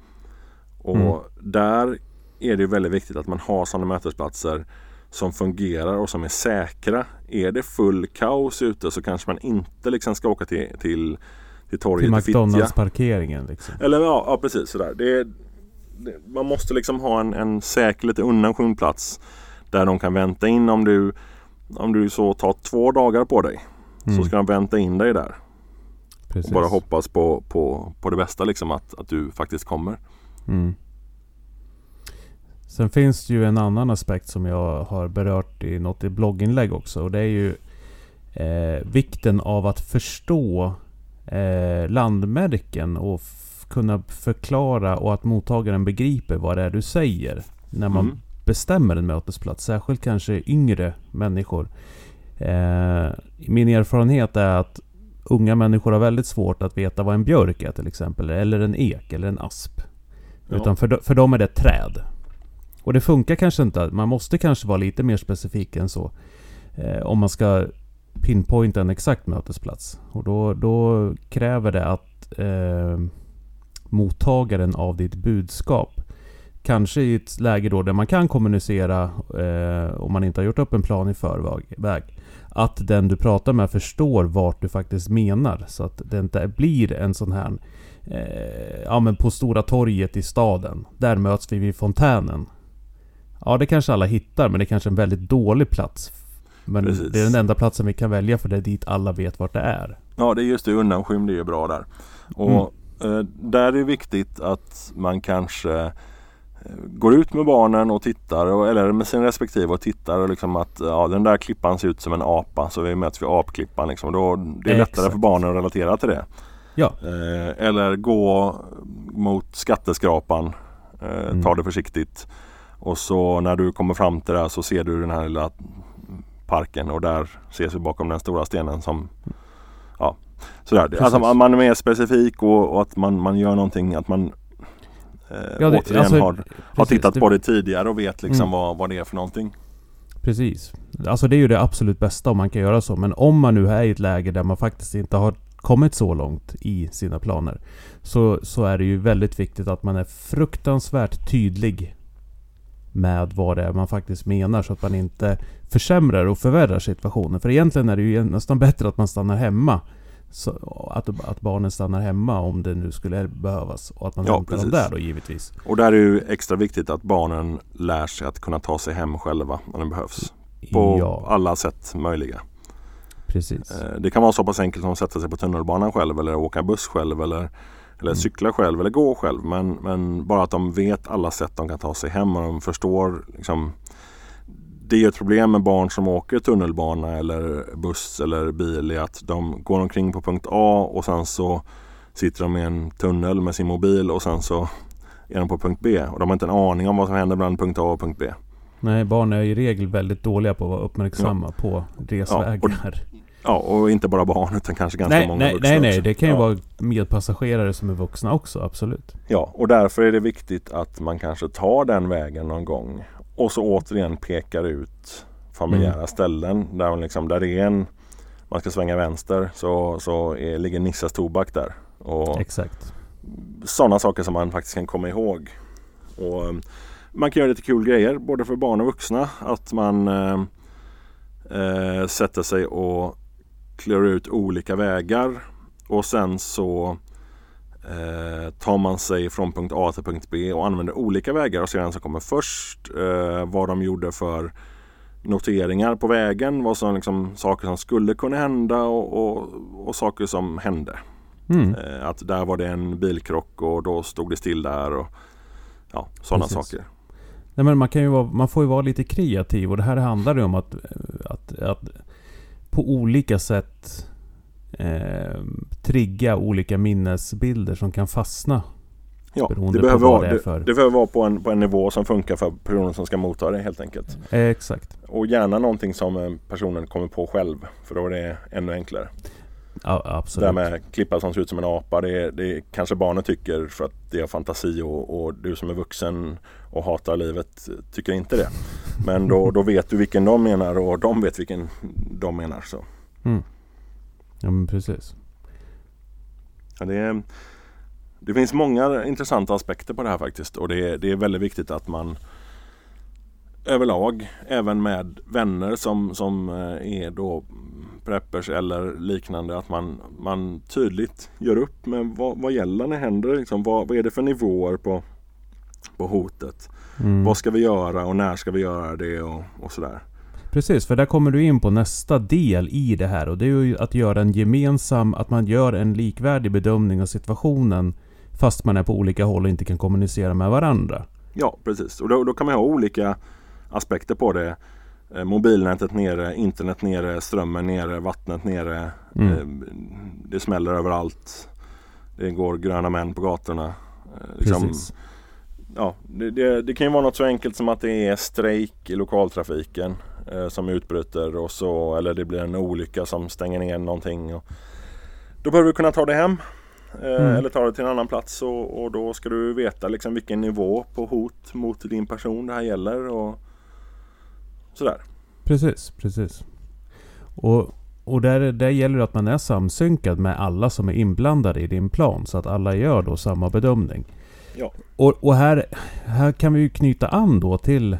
Och mm. där är det väldigt viktigt att man har sådana mötesplatser som fungerar och som är säkra. Är det full kaos ute så kanske man inte liksom ska åka till, till, till torget till McDonalds parkeringen liksom. Eller ja, ja precis sådär. Det, det, man måste liksom ha en, en säker, lite undanskymd plats där de kan vänta in om du om du så tar två dagar på dig mm. så ska de vänta in dig där. Precis. Och bara hoppas på, på, på det bästa liksom att, att du faktiskt kommer. Mm. Sen finns det ju en annan aspekt som jag har berört i något i blogginlägg också. Och det är ju eh, vikten av att förstå eh, landmärken och kunna förklara och att mottagaren begriper vad det är du säger. När man mm. bestämmer en mötesplats. Särskilt kanske yngre människor. Eh, min erfarenhet är att unga människor har väldigt svårt att veta vad en björk är till exempel. Eller en ek eller en asp. Ja. Utan för, för dem är det ett träd. Och det funkar kanske inte. Man måste kanske vara lite mer specifik än så. Eh, om man ska pinpointa en exakt mötesplats. Och då, då kräver det att eh, mottagaren av ditt budskap Kanske i ett läge då där man kan kommunicera eh, om man inte har gjort upp en plan i förväg. Att den du pratar med förstår vart du faktiskt menar. Så att det inte blir en sån här eh, Ja men på Stora torget i staden. Där möts vi vid fontänen. Ja, det kanske alla hittar, men det är kanske en väldigt dålig plats. Men Precis. det är den enda platsen vi kan välja för det är dit alla vet vart det är. Ja, det är just det. Undanskymd är bra där. Och mm. eh, där är det viktigt att man kanske eh, går ut med barnen och tittar eller med sin respektive och tittar och liksom att ja, den där klippan ser ut som en apa så vi möts vid apklippan. Liksom. Då, det är lättare för barnen att relatera till det. Ja. Eh, eller gå mot skatteskrapan. Eh, mm. Ta det försiktigt. Och så när du kommer fram till det så ser du den här lilla parken och där ses vi bakom den stora stenen som Ja Sådär. Alltså man är mer specifik och, och, att man, man gör någonting att man eh, ja, det, återigen alltså, har, precis, har tittat det, på det tidigare och vet liksom mm. vad, vad det är för någonting. Precis. Alltså det är ju det absolut bästa om man kan göra så. Men om man nu är i ett läge där man faktiskt inte har kommit så långt i sina planer. Så, så är det ju väldigt viktigt att man är fruktansvärt tydlig med vad det är man faktiskt menar så att man inte försämrar och förvärrar situationen. För egentligen är det ju nästan bättre att man stannar hemma. att, att barnen stannar hemma om det nu skulle behövas. Och att man Ja, hämtar dem där då givetvis. Och där är det ju extra viktigt att barnen lär sig att kunna ta sig hem själva när det behövs. På Ja, alla sätt möjliga. precis. Eh, Det kan vara så pass enkelt som att sätta sig på tunnelbanan själv eller åka buss själv eller, eller Mm. cykla själv eller gå själv. Men, men bara att de vet alla sätt de kan ta sig hem och de förstår liksom, det är ett problem med barn som åker tunnelbana eller buss eller bil är att de går omkring på punkt A och sen så sitter de i en tunnel med sin mobil och sen så är de på punkt B och de har inte en aning om vad som händer mellan punkt A och punkt B. Nej, barn är i regel väldigt dåliga på att vara uppmärksamma på resvägar. Ja, och inte bara barn utan kanske ganska nej, många nej, vuxna nej, nej, också. det kan ju ja. vara medpassagerare som är vuxna också, absolut. Ja, och därför är det viktigt att man kanske tar den vägen någon gång och så återigen pekar ut familjära Mm. ställen där, man liksom, där det är en man ska svänga vänster så, så är, ligger Nissas tobak där. Och Exakt. sådana saker som man faktiskt kan komma ihåg. Och, eh, man kan göra lite kul grejer både för barn och vuxna. Att man eh, eh, sätter sig och klär ut olika vägar och sen så eh, tar man sig från punkt A till punkt B och använder olika vägar och ser den som kommer först. Eh, vad de gjorde för noteringar på vägen, vad som liksom, saker som skulle kunna hända och, och, och saker som hände. Mm. Eh, Att där var det en bilkrock och då stod det still där och ja, sådana saker. Nej, men man, kan ju vara, man får ju vara lite kreativ och det här handlar ju om att, att, att på olika sätt eh, trigga olika minnesbilder som kan fastna. Ja, det, behöver vara, det det, för- det behöver vara på en, på en nivå som funkar för personen som ska motta det helt enkelt. Eh, exakt. Och gärna någonting som eh, personen kommer på själv för då är det ännu enklare. Ja, Det absolut. med klippa som ser ut som en apa det, det kanske barnet tycker för att det är fantasi och, och du som är vuxen och hatar livet tycker inte det. Men då, då vet du vilken de menar och de vet vilken de menar. Så. Mm. Ja, men precis. Ja, det, är, det finns många intressanta aspekter på det här faktiskt och det, är- det är väldigt viktigt att man överlag, även med vänner som, som eh, är då preppers eller liknande, att man, man tydligt gör upp med vad, vad gäller när det händer. Liksom, vad, vad är det för nivåer på, på hotet? Mm. Vad ska vi göra och när ska vi göra det och, och sådär. Precis, för där kommer du in på nästa del i det här och det är ju att göra en gemensam, att man gör en likvärdig bedömning av situationen fast man är på olika håll och inte kan kommunicera med varandra. Ja, precis. Och då, då kan man ha olika aspekter på det. Eh, mobilnätet nere, internet nere, strömmen nere, vattnet nere. Mm. Eh, det smäller överallt. Det går gröna män på gatorna. Eh, liksom, ja, det, det, det kan ju vara något så enkelt som att det är strejk i lokaltrafiken eh, som utbryter och så, eller det blir en olycka som stänger ner någonting. Och, då behöver du kunna ta dig hem eh, Mm. eller ta dig till en annan plats och, och då ska du veta liksom vilken nivå på hot mot din person det här gäller och sådär. Precis, precis. Och, och där, där gäller det att man är samsynkad med alla som är inblandade i din plan så att alla gör då samma bedömning. Ja. Och, och här, här kan vi ju knyta an då till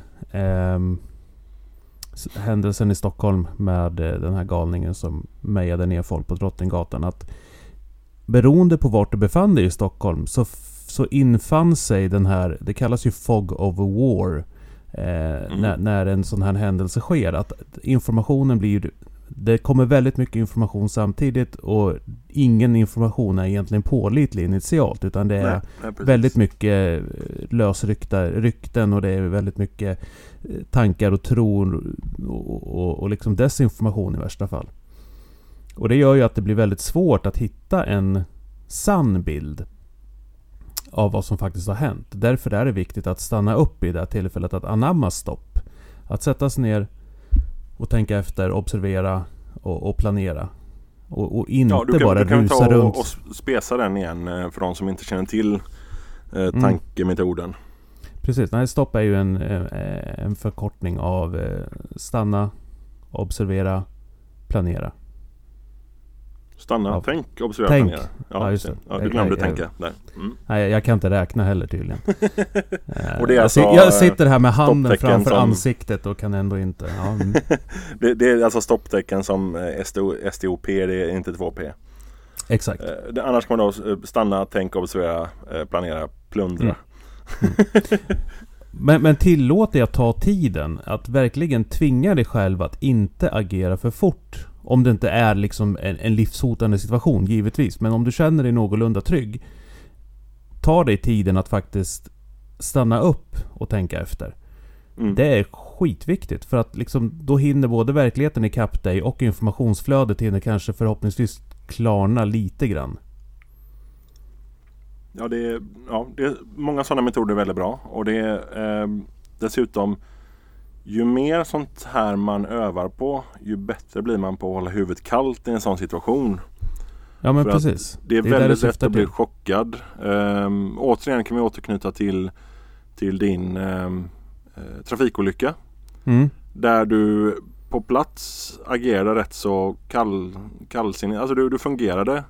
s- händelsen i Stockholm med eh, den här galningen som mejade ner folk på Drottninggatan. Att beroende på vart du befann dig i Stockholm så, så infann sig den här, det kallas ju fog of war. Eh, när, när en sån här händelse sker. Att informationen blir det kommer väldigt mycket information samtidigt och ingen information är egentligen pålitlig initialt utan det är Nej, nej, väldigt mycket eh, lösryckta rykten och det är väldigt mycket eh, tankar och tro och, och, och liksom desinformation i värsta fall. Och det gör ju att det blir väldigt svårt att hitta en sann bild av vad som faktiskt har hänt. Därför är det viktigt att stanna upp i det här tillfället, att anamma stopp. Att sätta sig ner och tänka efter, observera och, och planera. Och, och inte Ja, kan, bara rusa runt. och, och spesa den igen eh, för de som inte känner till eh, Mm. tankemetoden. Precis, nej, stopp är ju en, eh, en förkortning av eh, stanna, observera, planera. Stanna, Ja. tänk, observera, Tänk. planera. Ja, just det. Ja, du Jag- glömde jag- tänka där. Mm. Nej, jag- jag kan inte räkna heller tydligen. Eh, Och det är jag, alltså, si- jag sitter här med handen stopptecken framför som- ansiktet och kan ändå inte... Ja, mm. Det, det är alltså stopptecken som eh, STO, STOP, det är inte 2P. Exakt. Eh, annars kan man då eh, stanna, tänka, observera, eh, planera, plundra. Mm. Men, men tillåt dig att ta tiden. Att verkligen tvinga dig själv att inte agera för fort. Om det inte är liksom en, en livshotande situation, givetvis. Men om du känner dig någorlunda trygg. Ta dig tiden att faktiskt stanna upp och tänka efter. Mm. Det är skitviktigt. För att liksom, då hinner både verkligheten ikapp dig och informationsflödet hinner kanske förhoppningsvis klarna lite grann. Ja, det är, ja, det är, många sådana metoder är väldigt bra. Och det är eh, dessutom ju mer sånt här man övar på ju bättre blir man på att hålla huvudet kallt i en sån situation. Ja men För precis. Det är, Det är väldigt lätt att bli chockad. Um, återigen kan vi återknyta till, till din eh, trafikolycka. Mm. Där du på plats agerade rätt så kall, kallsinnig. Alltså du, du fungerade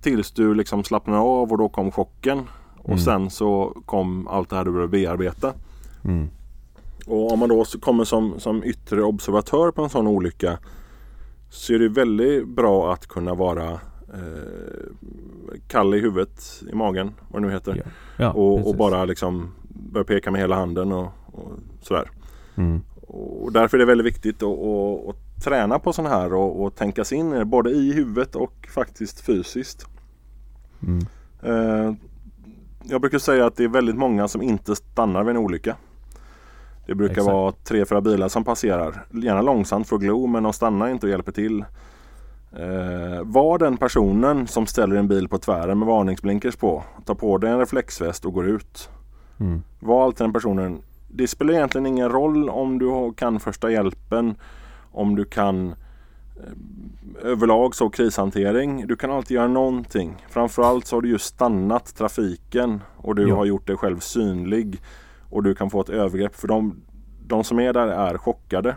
tills du liksom slappnade av och då kom chocken. Och Mm. sen så kom allt det här du behövde bearbeta. Mm. Och om man då kommer som, som yttre observatör på en sån olycka så är det väldigt bra att kunna vara eh, kall i huvudet, i magen, vad det nu heter. Ja. Ja, och, och bara liksom börja peka med hela handen och, och sådär. Mm. Och därför är det väldigt viktigt att, att, att träna på sån här och, och tänka sig in både i huvudet och faktiskt fysiskt. Mm. Eh, jag brukar säga att det är väldigt många som inte stannar vid en olycka. Det brukar Exakt. vara tre, fyra bilar som passerar. Gärna långsamt för att glo men de stannar inte och hjälper till. Eh, var den personen som ställer en bil på tvären med varningsblinkers på. Tar på dig en reflexväst och går ut. Mm. Var alltid den personen. Det spelar egentligen ingen roll om du kan första hjälpen. Om du kan eh, överlag så krishantering. Du kan alltid göra någonting. Framförallt så har du just stannat trafiken och du Ja. har gjort dig själv synlig. Och du kan få ett övergrepp för de, de som är där är chockade.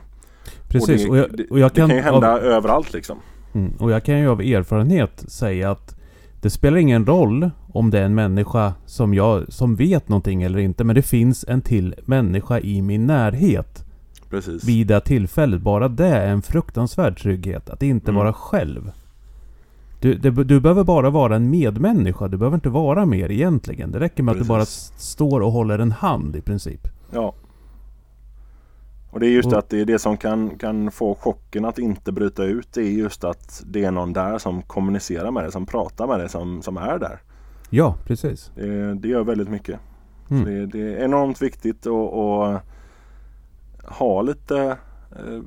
Precis. Och Och, det, jag, det, och jag det kan ju hända av, överallt liksom. mm, och jag kan ju av erfarenhet säga att det spelar ingen roll om det är en människa som jag som vet någonting eller inte. Men det finns en till människa i min närhet Precis. vid det tillfället. Bara det är en fruktansvärd trygghet. Att inte Mm. vara själv. Du, det, du behöver bara vara en medmänniska. Du behöver inte vara mer egentligen. Det räcker med att du bara Precis. står och håller en hand i princip. Ja. Och det är just Och- att det är det som kan, kan få chocken att inte bryta ut. Det är just att det är någon där som kommunicerar med dig, som pratar med dig, som, som är där. Ja, precis. Det, det gör väldigt mycket. Mm. Det, det är enormt viktigt att, att ha lite eh,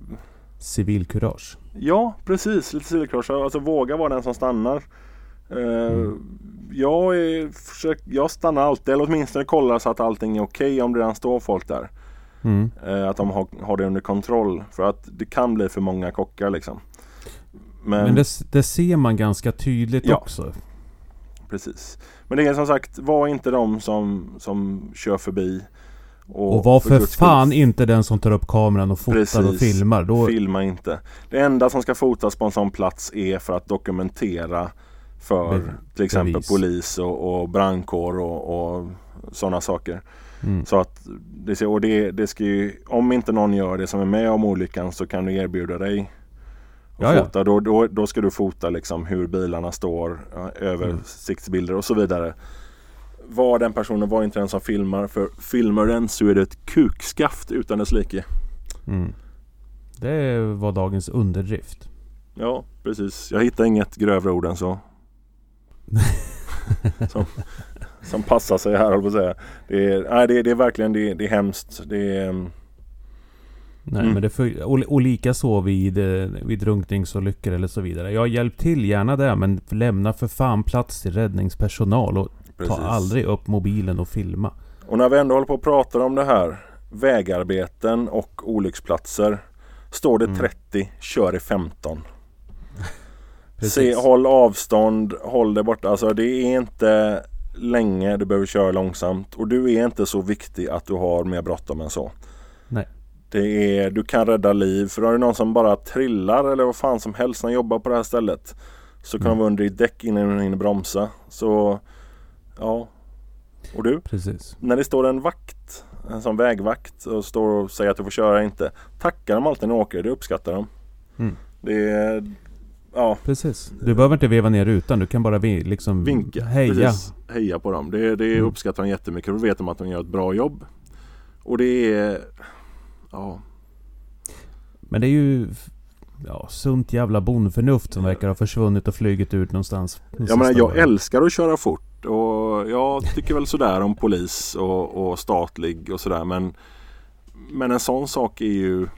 Civilkurage. Ja precis, lite civilkurage. Alltså våga vara den som stannar. Eh, Mm. jag, är, försök, jag stannar alltid eller åtminstone kollar så att allting är okej om det redan står folk där. Mm. Eh, att de har, har det under kontroll. För att det kan bli för många kockar liksom. Men, Men det, det ser man ganska tydligt Ja. också. precis. Men det är som sagt, var inte de som, som kör förbi. Och var för fan inte den som tar upp kameran och fotar och Precis. filmar. Då, Filma inte. Det enda som ska fotas på en sån plats är för att dokumentera för Be- till exempel bevis. polis och, och brandkår och, och sådana saker. mm. Så att det, och det, det ska ju, om inte någon gör det som är med om olyckan så kan du erbjuda dig att fota. Då, då, då ska du fota liksom hur bilarna står, översiktsbilder och så vidare. Var den personen, var inte den som filmar. För filmar den så är det ett kukskaft utan dess like. Mm. Det var dagens underdrift. Ja, precis. Jag hittar inget grövre ord än så. som, som passar sig här, håller på att säga. Det är, nej, det, är- det är verkligen det, är- det är hemskt. Det är, mm, Nej, Mm. men det för, och, och lika så vid, eh, vid drunkningsolyckor eller så vidare. Jag hjälp till gärna det, men lämna för fan plats till räddningspersonal och precis. ta aldrig upp mobilen och filma. Och när vi ändå håller på och pratar om det här. Vägarbeten och olycksplatser. Står det Mm. 30, kör i 15. Precis. Se, håll avstånd, håll det borta. Alltså det är inte länge du behöver köra långsamt. Och du är inte så viktig att du har mer bråttom än så. Nej. Det är, du kan rädda liv. För har du någon som bara trillar eller vad fan som helst som jobbar på det här stället. Så kan Mm. de vara under ditt däck innan de hinner bromsa. Så ja. Och du? Precis. När det står en vakt, en sån vägvakt och står och säger att du får köra inte. Tackar de alltid när du åker, det uppskattar de. Mm. Det är, ja, Precis. Du behöver inte veva ner rutan, du kan bara vi, liksom vinka. heja. Precis, heja på dem. Det, det Mm. uppskattar de jättemycket. Då vet de att de gör ett bra jobb. Och det är... Ja, Men det är ju ja, sunt jävla bondförnuft som verkar ha försvunnit och flugit ut någonstans. jag menar jag älskar att köra fort. Och jag tycker väl sådär om polis och, och statlig och sådär. Men, men en sån sak är ju...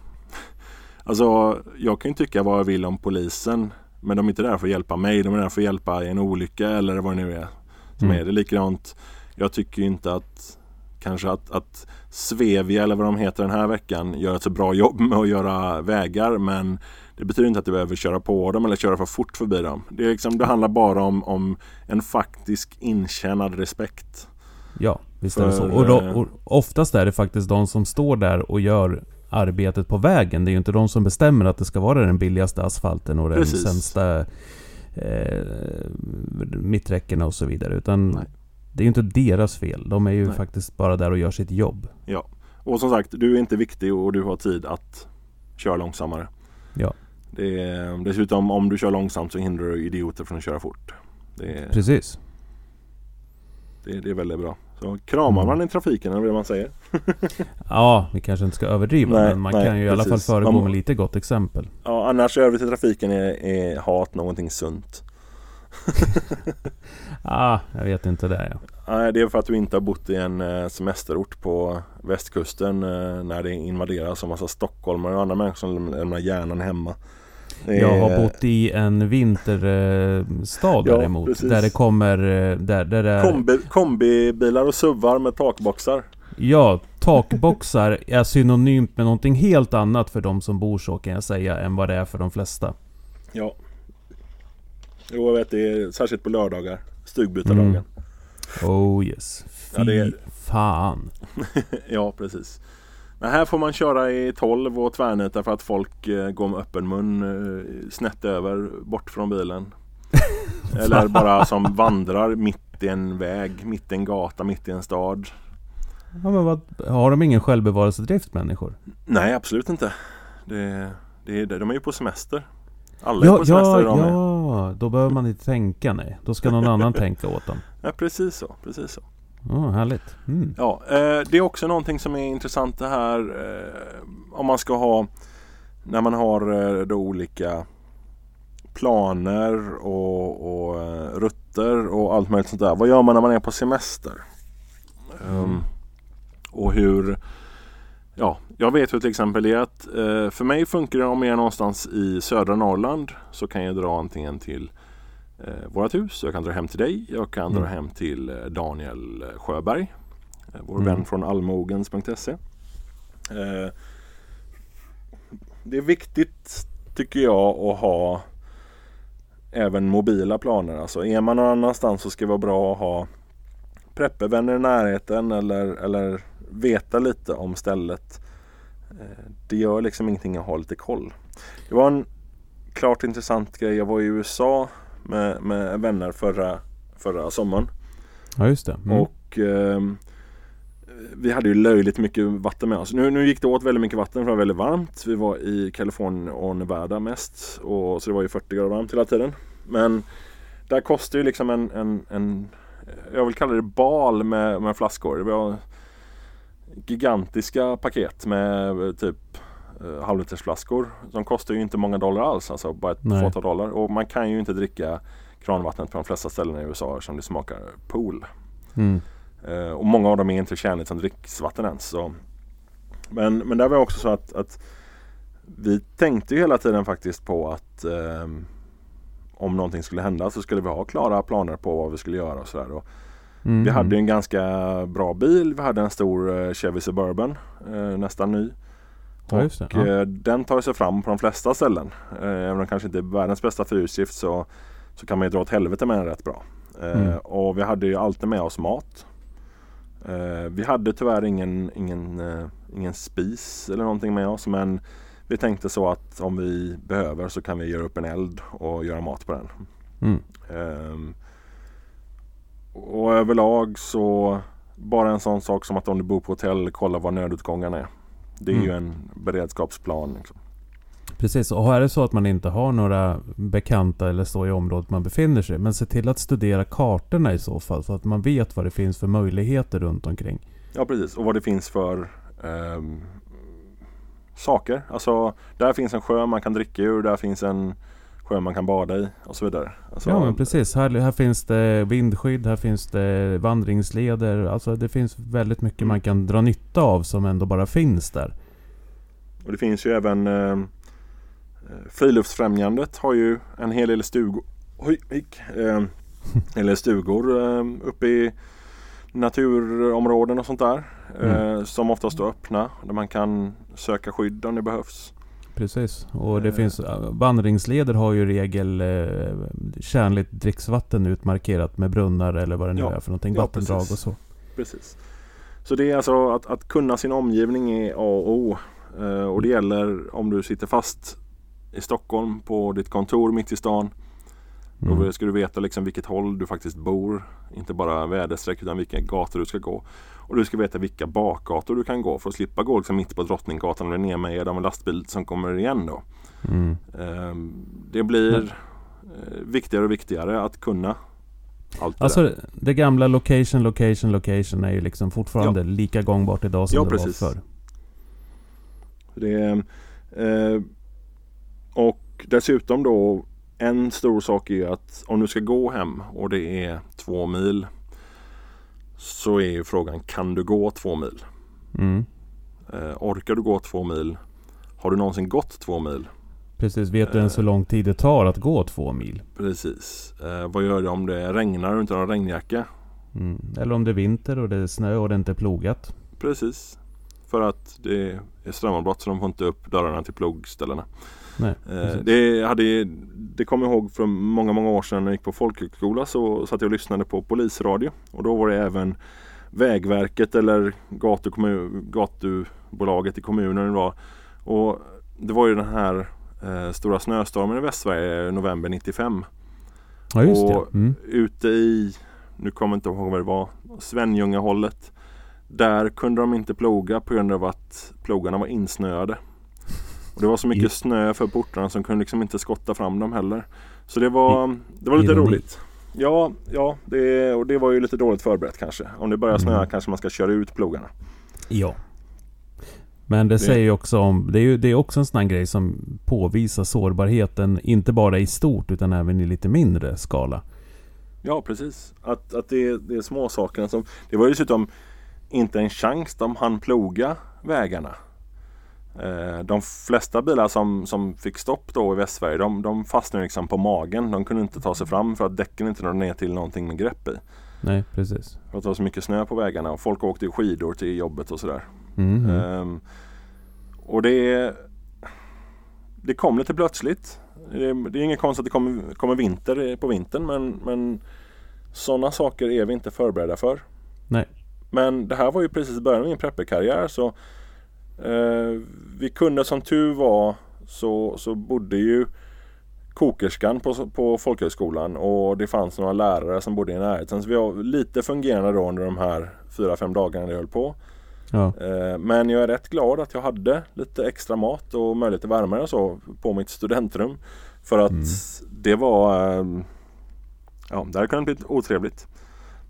Alltså jag kan ju tycka vad jag vill om polisen. Men de är inte där för att hjälpa mig. De är där för att hjälpa i en olycka eller vad det nu är. Som Mm. är det likadant. Jag tycker inte att kanske att, att Svevia eller vad de heter den här veckan gör ett så bra jobb med att göra vägar. Men det betyder inte att du behöver köra på dem eller köra för fort förbi dem. Det, är liksom, det handlar bara om, om en faktisk intjänad respekt. Ja, visst är det så. Och, då, eh, och oftast är det faktiskt de som står där och gör arbetet på vägen. Det är ju inte de som bestämmer att det ska vara den billigaste asfalten och den Precis. sämsta eh, mitträckena och så vidare. Utan Nej. Det är ju inte deras fel. De är ju Nej. faktiskt bara där och gör sitt jobb. Och som sagt, du är inte viktig och du har tid att köra långsammare. Ja. Det är, dessutom om du kör långsamt så hindrar du idioter från att köra fort. Det är, Precis. det, det är väldigt bra. Så kramar Mm. man i trafiken eller vad man säger. Ja, vi kanske inte ska överdriva. Nej, men man nej, kan ju i alla fall precis. föregå Man- med lite gott exempel. Ja, annars övrigt i trafiken är, är hat någonting sunt. Ah, jag vet inte det. Ja. Nej, det är för att du inte har bott i en eh, semesterort på västkusten eh, när det invaderas av massa stockholmare och andra människor som lämnar hjärnan hemma. Jag har bott i en vinterstad Ja, däremot. precis. Där det kommer... eh, Där, där det är, Kombi, kombibilar och suvar med takboxar. Ja, takboxar är synonymt med någonting helt annat för de som bor så kan jag säga än vad det är för de flesta. Ja. Jo, jag vet det. Är, särskilt på lördagar. Stugbytardagen. Mm. Oh yes. Fy Ja, det är- fan. Ja, precis. Men här får man köra i 12 och tvärnita för att folk eh, går med öppen mun eh, snett över bort från bilen. Eller bara som vandrar mitt i en väg, mitt i en gata, mitt i en stad. Ja, men vad, har de ingen självbevarelsedrift människor? Nej, absolut inte. Det, det, de är ju på semester. Alla är Ja, på semester ja, med. ja. Då behöver man inte tänka nej. Då ska någon annan tänka åt dem. Ja, precis så. Precis så. Ja, härligt. Mm. Ja, eh, det är också någonting som är intressant det här eh, om man ska ha när man har eh, då olika planer och, och eh, rutter och allt möjligt sånt där. Vad gör man när man är på semester? Um, och hur Ja, jag vet ju till exempel det att eh, för mig funkar det om jag är någonstans i södra Norrland så kan jag dra antingen till eh, vårat hus, jag kan dra hem till dig, jag kan dra Mm. hem till eh, Daniel Sjöberg, eh, vår Mm. vän från allmogens.se. Det är viktigt tycker jag att ha även mobila planer. Alltså är man någon annanstans så ska det vara bra att ha preppervänner i närheten eller, eller veta lite om stället. Eh, Det gör liksom ingenting att ha lite koll. Det var en klart intressant grej. Jag var i USA med, med vänner förra, förra sommaren. Ja, just det. Mm. Och ehm, vi hade ju löjligt mycket vatten med oss. Nu, nu gick det åt väldigt mycket vatten för det var väldigt varmt. Vi var i Kalifornien och Nevada mest. Och, så det var ju 40 grader varmt hela tiden. Men där kostar ju liksom en, en, en jag vill kalla det bal med, med flaskor. Det var gigantiska paket med eh, typ eh, halvlitersflaskor. De kostar ju inte många dollar alls, alltså bara ett Nej. fåtal dollar. Och man kan ju inte dricka kranvattnet på de flesta ställen i USA som det smakar pool. Mm. Eh, och många av dem är inte tjänligt som dricksvatten ens. Så. Men, men där var också så att, att vi tänkte ju hela tiden faktiskt på att ehm, om någonting skulle hända så skulle vi ha klara planer på vad vi skulle göra och sådär. Mm. Vi hade en ganska bra bil. Vi hade en stor eh, Chevy Suburban, eh, nästan ny. Ja, det. Och Ja. eh, den tar sig fram på de flesta ställen. Även om den kanske inte är världens bästa fyrhjulsdrift så, så kan man ju dra åt helvete med den rätt bra. Mm. Och vi hade ju alltid med oss mat. Vi hade tyvärr ingen, ingen, ingen spis eller någonting med oss men vi tänkte så att om vi behöver så kan vi göra upp en eld och göra mat på den. Mm. Ehm, och överlag så bara en sån sak som att om du bor på hotell, kolla var nödutgången är. Det är Mm. ju en beredskapsplan. Liksom. Precis, och är det så att man inte har några bekanta eller så i området man befinner sig Men se till att studera kartorna i så fall så att man vet vad det finns för möjligheter runt omkring. Ja precis, och vad det finns för ehm, saker. Alltså där finns en sjö man kan dricka ur, där finns en sjö man kan bada i och så vidare. Alltså, Ja men precis, här, här finns det vindskydd, här finns det vandringsleder. Alltså det finns väldigt mycket Mm. man kan dra nytta av som ändå bara finns där. Och det finns ju även eh, Friluftsfrämjandet har ju en hel del stugor Oj, eh, eller stugor eh, uppe i naturområden och sånt där. Eh, som oftast är öppna. Där man kan söka skydd om det behövs. Precis, och det Eh. finns äh, vandringsleder har ju regel eh, tjänligt dricksvatten utmarkerat med brunnar eller vad det nu Ja. är för någonting. Ja, vattendrag precis. och så. Precis. Så det är alltså att, att kunna sin omgivning är A och O. Eh, och det gäller om du sitter fast i Stockholm på ditt kontor mitt i stan. Mm. Då ska du veta liksom vilket håll du faktiskt bor. Inte bara väderstreck utan vilka gator du ska gå. Och du ska veta vilka bakgator du kan gå för att slippa gå liksom mitt på Drottninggatan och bli nedmejad av en lastbil som kommer igen då. Mm. Ehm, Det blir eh, viktigare och viktigare att kunna allt det. Alltså det gamla location, location, location är ju liksom fortfarande lika gångbart idag som Ja, det precis. var förr. Det eh, och dessutom då en stor sak är ju att om du ska gå hem och det är två mil så är ju frågan kan du gå två mil? Mm. Eh, orkar du gå två mil? Har du någonsin gått två mil? Precis, vet du Eh. ens hur lång tid det tar att gå två mil? Precis. Eh, vad gör du om det regnar och inte har en regnjacka? Mm. Eller om det är vinter och det är snö och det inte är plogat. Precis. För att det är strömavbrott så de får inte upp dörrarna till plogställena. Nej, Eh, det, hade, det kommer jag ihåg för många, många år sedan när jag gick på folkhögskola så satt jag och lyssnade på polisradio. Och då var det även Vägverket eller gatukommun, gatubolaget i kommunen. Var. Och det var ju den här eh, stora snöstormen i Västsverige november 95. Ja just det. och- Mm. Ute i, nu kommer jag inte ihåg vad det var, Svenljungahållet. Där kunde de inte ploga på grund av att plogarna var insnöade. Och det var så mycket snö för portarna som kunde liksom inte skotta fram dem heller. Så det var, det var lite ironi. roligt. Ja, ja det, och det var ju lite dåligt förberett kanske. Om det börjar snöa Mm. kanske man ska köra ut plogarna. Ja. Men det, Det- säger ju också om, det är ju det är också en sån här grej som påvisar sårbarheten, inte bara i stort utan även i lite mindre skala. Ja, precis. Att, att det, det är små sakerna som... Det var ju dessutom inte en chans de hann ploga vägarna. Eh, De flesta bilar som, som fick stopp då i Västsverige de, de fastnade liksom på magen. De kunde inte ta sig fram för att däcken inte nådde ner till någonting med grepp i. Nej, precis. För att det var så mycket snö på vägarna och folk åkte skidor till jobbet och sådär. Mm. Ehm, och det, det kom lite plötsligt. Det, det är inget konstigt att det kommer, kommer vinter på vintern men, men sådana saker är vi inte förberedda för. Nej. Men det här var ju precis början av min prepperkarriär så eh, vi kunde som tur var så, så bodde ju kokerskan på, på folkhögskolan och det fanns några lärare som bodde i närheten. Så vi var lite fungerande då under de här fyra fem dagarna det höll på. Ja. Eh, Men jag är rätt glad att jag hade lite extra mat och möjlighet till värme och så på mitt studentrum. För att Mm. det var ehm, Ja, det hade kunnat bli otrevligt.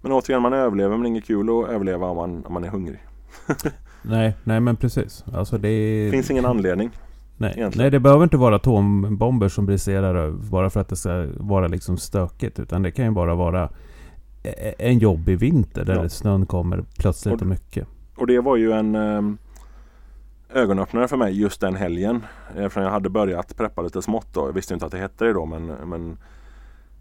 Men återigen, man överlever men det är inget kul att överleva om man, om man är hungrig. Nej, nej men precis. Alltså det är... Finns ingen anledning. nej. nej, det behöver inte vara atombomber som briserar över bara för att det ska vara liksom stökigt. Utan det kan ju bara vara e- en jobbig vinter där Ja. snön kommer plötsligt Och- och mycket. Och det var ju en ehm, ögonöppnare för mig just den helgen. Eftersom jag hade börjat preppa lite smått då. Jag visste inte att det hette det då men, men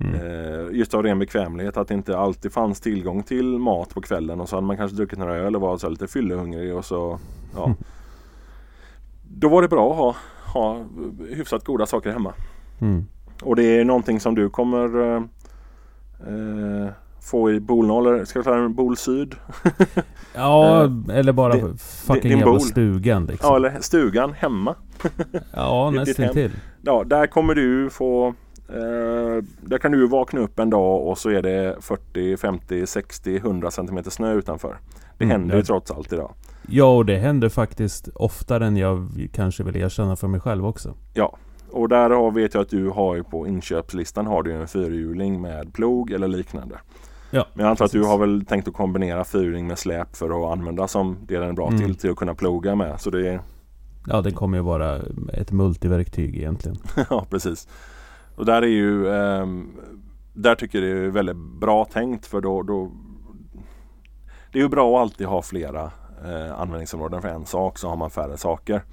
Mm. Eh, just av ren bekvämlighet att det inte alltid fanns tillgång till mat på kvällen och så hade man kanske druckit några öl och var så lite fyllehungrig och så ja. Då var det bra att ha, ha hyfsat goda saker hemma. Mm. Och det är någonting som du kommer eh, få i Bol 0 eller ska jag kalla den Bol Syd? Ja, Eh, eller bara din- fucking din jävla bol. stugan liksom. Ja eller stugan hemma. Ja, ditt- ditt nästan till. Ja, där kommer du få eh, Där kan du vakna upp en dag och så är det 40, 50, 60, 100 centimeter snö utanför. Det Mm, händer ju ja. trots allt idag. Ja, och det händer faktiskt oftare än jag kanske vill erkänna för mig själv också. Och där har, vet jag att du har ju på inköpslistan har du en fyrhjuling med plog eller liknande. Ja, Men jag antar att du precis. har väl tänkt att kombinera fyrhjuling med släp för att använda som det den är bra Mm. till, till att kunna ploga med. Så det är, Ja, det kommer ju vara ett multiverktyg egentligen. ja precis. Och där är ju, ehm, där tycker jag det är väldigt bra tänkt för då, då det är ju bra att alltid ha flera eh, användningsområden för en sak så har man färre saker.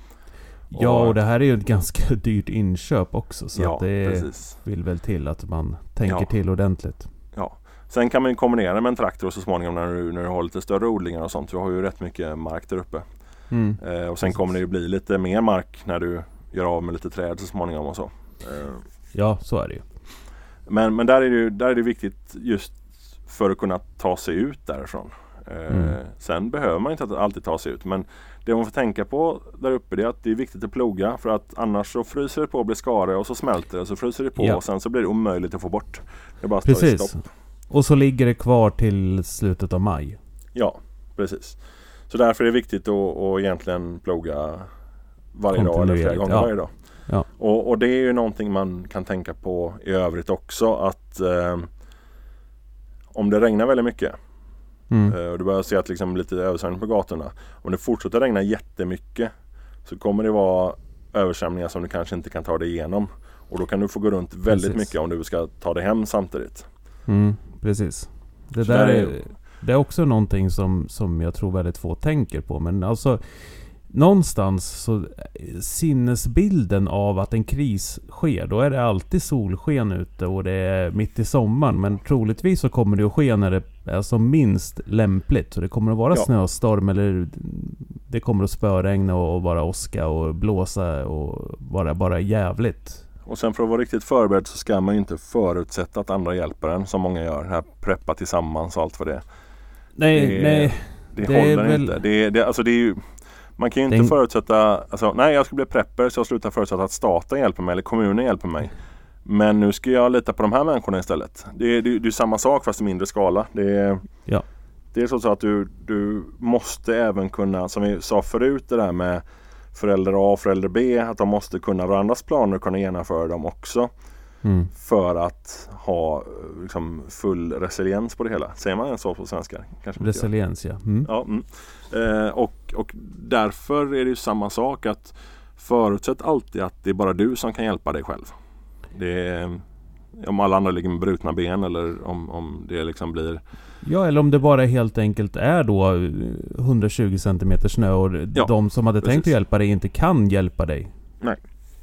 Ja, och det här är ju ett ganska dyrt inköp också. Så ja, att det precis. vill väl till att man tänker Ja. till ordentligt. Sen kan man ju kombinera det med en traktor så småningom när du, när du har lite större odlingar och sånt. Du har ju rätt mycket mark där uppe. Mm. Eh, och sen kommer det ju bli lite mer mark när du gör av med lite träd så småningom och så. Eh, Ja, så är det ju. men men där, är det, ju- där är det viktigt just för att kunna ta sig ut därifrån. Eh, Mm. Sen behöver man inte alltid ta sig ut men det man får tänka på där uppe är att det är viktigt att ploga för att annars så fryser det på och blir skare och så smälter det och så fryser det på Ja. och sen så blir det omöjligt att få bort. Det bara att stå i Precis. stopp. Och så ligger det kvar till slutet av maj. Ja, precis. Så därför är det viktigt att, att egentligen ploga varje dag eller flera gånger ja. varje dag. Ja. Och, och det är ju någonting man kan tänka på i övrigt också att eh, om det regnar väldigt mycket Mm. eh, och du börjar se att liksom lite översvämning på gatorna. Om det fortsätter regna jättemycket så kommer det vara översvämningar som du kanske inte kan ta dig igenom. Och då kan du få gå runt väldigt Precis. mycket om du ska ta dig hem samtidigt. Mm, precis. Det Så där där är- är, det är också någonting som, som jag tror väldigt få tänker på. Men alltså Någonstans så sinnesbilden av att en kris sker, då är det alltid solsken ute och det är mitt i sommaren. Men troligtvis så kommer det att ske när det är som minst lämpligt. Så det kommer att vara Ja. snöstorm eller det kommer att spöregna och vara åska och blåsa och vara bara jävligt. Och sen för att vara riktigt förberedd så ska man ju inte förutsätta att andra hjälper en som många gör. Här preppa tillsammans och allt vad det är. Nej, Det- nej. Det, Det håller väl- inte. Det, är- det, alltså det är ju, man kan ju inte Den- förutsätta, alltså, nej jag ska bli prepper så jag slutar förutsätta att staten hjälper mig eller kommunen hjälper mig. Men nu ska jag lita på de här människorna istället. Det är, det, det är samma sak fast i mindre skala. Det är, Ja. det är så så att du, du måste även kunna, som vi sa förut det där med förälder A och förälder B, att de måste kunna varandras planer och kunna genomföra dem också. Mm. För att ha eh, liksom, full resiliens på det hela. Säger man så på svenska? Kanske. Resiliens ja. Mm. Ja, mm. eh, och, och därför är det ju samma sak att förutsätt alltid att det är bara du som kan hjälpa dig själv. Det är, om alla andra ligger med brutna ben eller om, om det liksom blir Ja, eller om det bara helt enkelt är då eh, 120 cm snö och Ja, de som hade tänkt precis. att hjälpa dig inte kan hjälpa dig.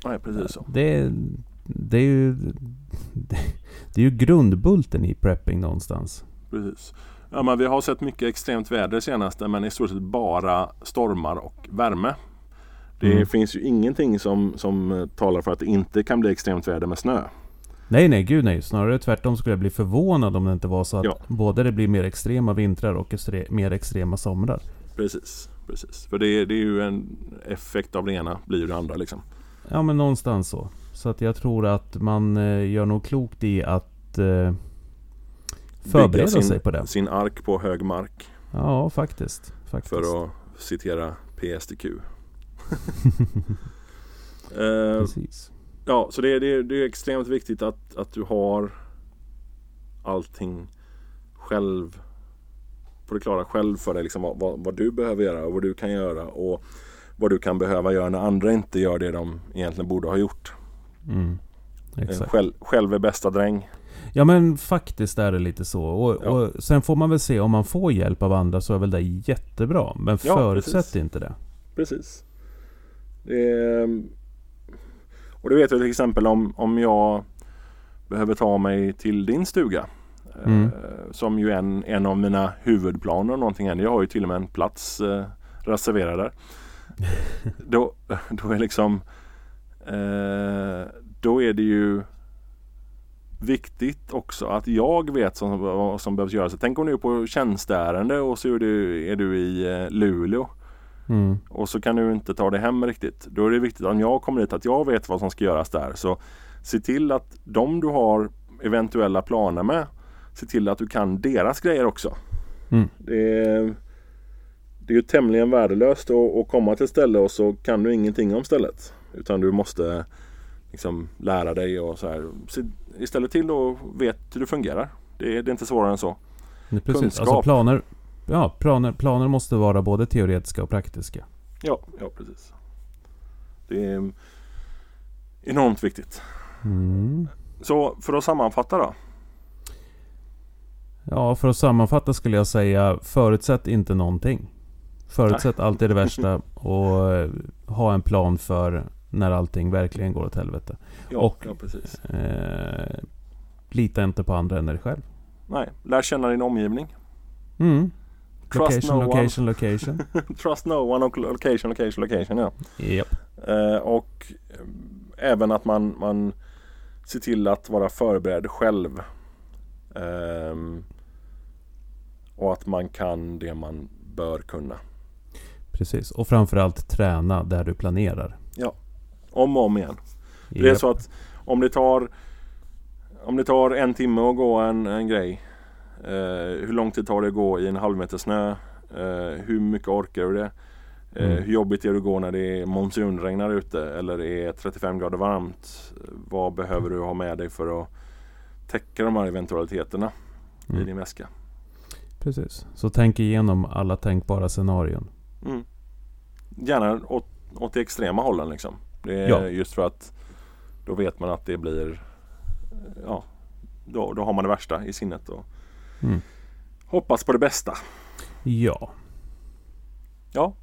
Nej, precis så. Det, det är ju... Det är ju grundbulten i prepping någonstans. Precis. Ja, men vi har sett mycket extremt väder senaste men i stort sett bara stormar och värme. Det Mm. finns ju ingenting som, som eh, talar för att det inte kan bli extremt väder med snö. Nej, nej, gud nej. Snarare tvärtom skulle jag bli förvånad om det inte var så att Ja. både det blir mer extrema vintrar och extre- mer extrema somrar. Precis, precis. För det, det är ju en effekt av det ena blir det andra liksom. Ja, men någonstans så. Så att jag tror att man eh, gör nog klokt i att eh, förbereda sin, sig på det. sin ark på hög mark. Ja, faktiskt. faktiskt. För att citera PSTQ. eh, Precis. ja, så det, är- det, är- det är extremt viktigt att, att du har allting själv på det klara själv för dig. Liksom vad, vad, vad du behöver göra och vad du kan göra och vad du kan behöva göra när andra inte gör det de egentligen borde ha gjort. Mm. Eh. Själv, själv är bästa dräng. Ja men faktiskt är det lite så. Och, Ja. och sen får man väl se om man får hjälp av andra så är väl det jättebra. Men Ja, förutsätt precis. inte det. Precis. Är, och det vet jag till exempel om, om jag behöver ta mig till din stuga. Mm. Eh, som ju är en, en av mina huvudplaner. och Någonting än. Jag har ju till och med en plats eh, reserverad där. då, då är liksom eh, Då är det ju viktigt också att jag vet som, vad som behövs göras. Tänk om du är på tjänsteärende och så är du, är du i eh, Luleå. Mm. Och så kan du inte ta dig hem riktigt. Då är det viktigt om jag kommer dit att jag vet vad som ska göras där. Så se till att de du har eventuella planer med Se till att du kan deras grejer också. Mm. Det, det är ju tämligen värdelöst att, att komma till ett ställe och så kan du ingenting om stället. Utan du måste liksom lära dig och så här. Se istället till och vet hur det fungerar. Det är, det är inte svårare än så. Nej, Precis. Kunskap. Alltså planer, ja, planer, planer måste vara både teoretiska och praktiska. Ja, ja precis. Det är enormt viktigt. Mm. Så för att sammanfatta då. Ja, för att sammanfatta skulle jag säga förutsätt inte någonting. Förutsätt alltid det värsta och eh, ha en plan för när allting verkligen går åt helvete. Ja, Och- ja precis. Eh, lita inte på andra än dig själv. Nej, lär känna din omgivning. Mm. Trust Location, no location, location. Trust no one och location, location, location. Ja. Japp. Eh, och eh, även att man, man ser till att vara förberedd själv. Ehm, och att man kan det man bör kunna. Precis. Och framförallt träna där du planerar. Om och om igen. Det är så att om det tar Om det tar en timme att gå en, en grej eh, Hur lång tid tar det att gå i en halv meter snö? Eh, hur mycket orkar du det? Eh, Mm. Hur jobbigt är det att gå när det är monsunregnar ute eller är 35 grader varmt? Vad behöver du ha med dig för att täcka de här eventualiteterna i Mm. din väska? Precis. Så tänk igenom alla tänkbara scenarion. Mm. Gärna åt, åt det extrema hållen liksom. Det är Ja. just för att då vet man att det blir Ja Då, då har man det värsta i sinnet och Mm. hoppas på det bästa. Ja. Ja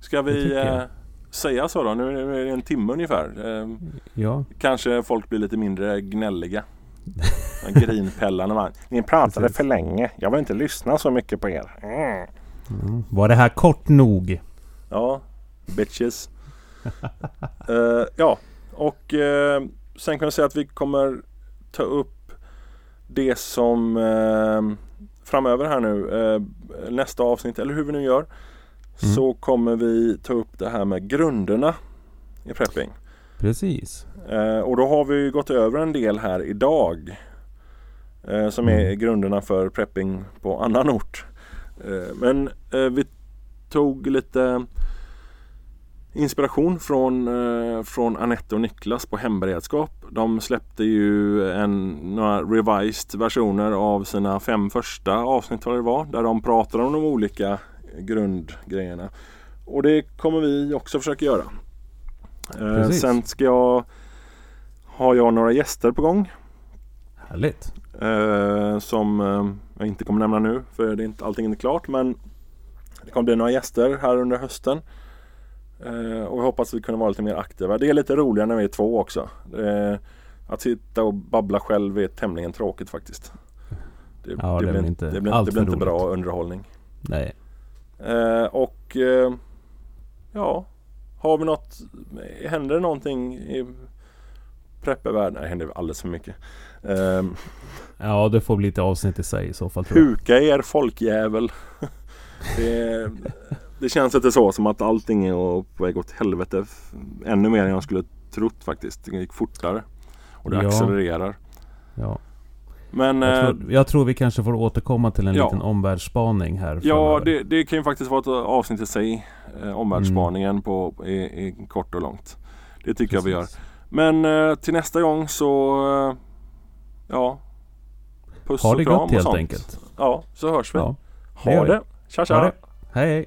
Ska vi eh, säga så då? Nu är det en timme ungefär. Eh, Ja. kanske folk blir lite mindre gnälliga. Grinpellande man. Ni pratade Precis. för länge. Jag vill inte lyssna så mycket på er. Mm. Mm. Var det här kort nog? Ja, bitches. Eh, ja, och eh, sen kan jag säga att vi kommer ta upp det som eh, framöver här nu, nästa avsnitt eller hur vi nu gör. Mm. Så kommer vi ta upp det här med grunderna i prepping. Precis. Och då har vi gått över en del här idag. Som är Mm. grunderna för prepping på annan ort. Men vi tog lite inspiration från, eh, från Anette och Niklas på hemberedskap. De släppte ju en, några revised versioner av sina fem första avsnitt vad det var. Där de pratar om de olika grundgrejerna. Och det kommer vi också försöka göra. Eh, Precis. sen ska jag har jag några gäster på gång. Härligt. Eh, som jag inte kommer nämna nu för det är inte, allting är inte klart. Men det kommer bli några gäster här under hösten. Eh, och jag hoppas att vi kunna vara lite mer aktiva. Det är lite roligare när vi är två också. Eh, att sitta och babbla själv är tämligen tråkigt faktiskt. Det, Ja, det blir blir inte, det blir, det blir inte bra underhållning. Nej. Eh, och eh, ja, har vi något, händer det någonting i preppervärlden? Nej, det händer alldeles för mycket. Eh, Ja, det får bli lite avsnitt i sig i så fall. Huka er folkjävel. det, det känns lite så som att allting är på väg åt helvete. Ännu mer än jag skulle trott faktiskt. Det gick fortare. Och det Ja. accelererar. Ja. Men Jag, eh, tror, jag tror vi kanske får återkomma till en ja. liten omvärldsspaning här ja, det, det kan ju faktiskt vara ett avsnitt i sig. Eh, omvärldsspaningen på, i, i kort och långt. Det tycker jag vi gör. Precis. Men eh, till nästa gång så eh, Ja Puss Ha det och kram gott och helt sånt. enkelt. Ja, så hörs vi. Ja, det ha det! Tja tja! Ha det. Hej hej.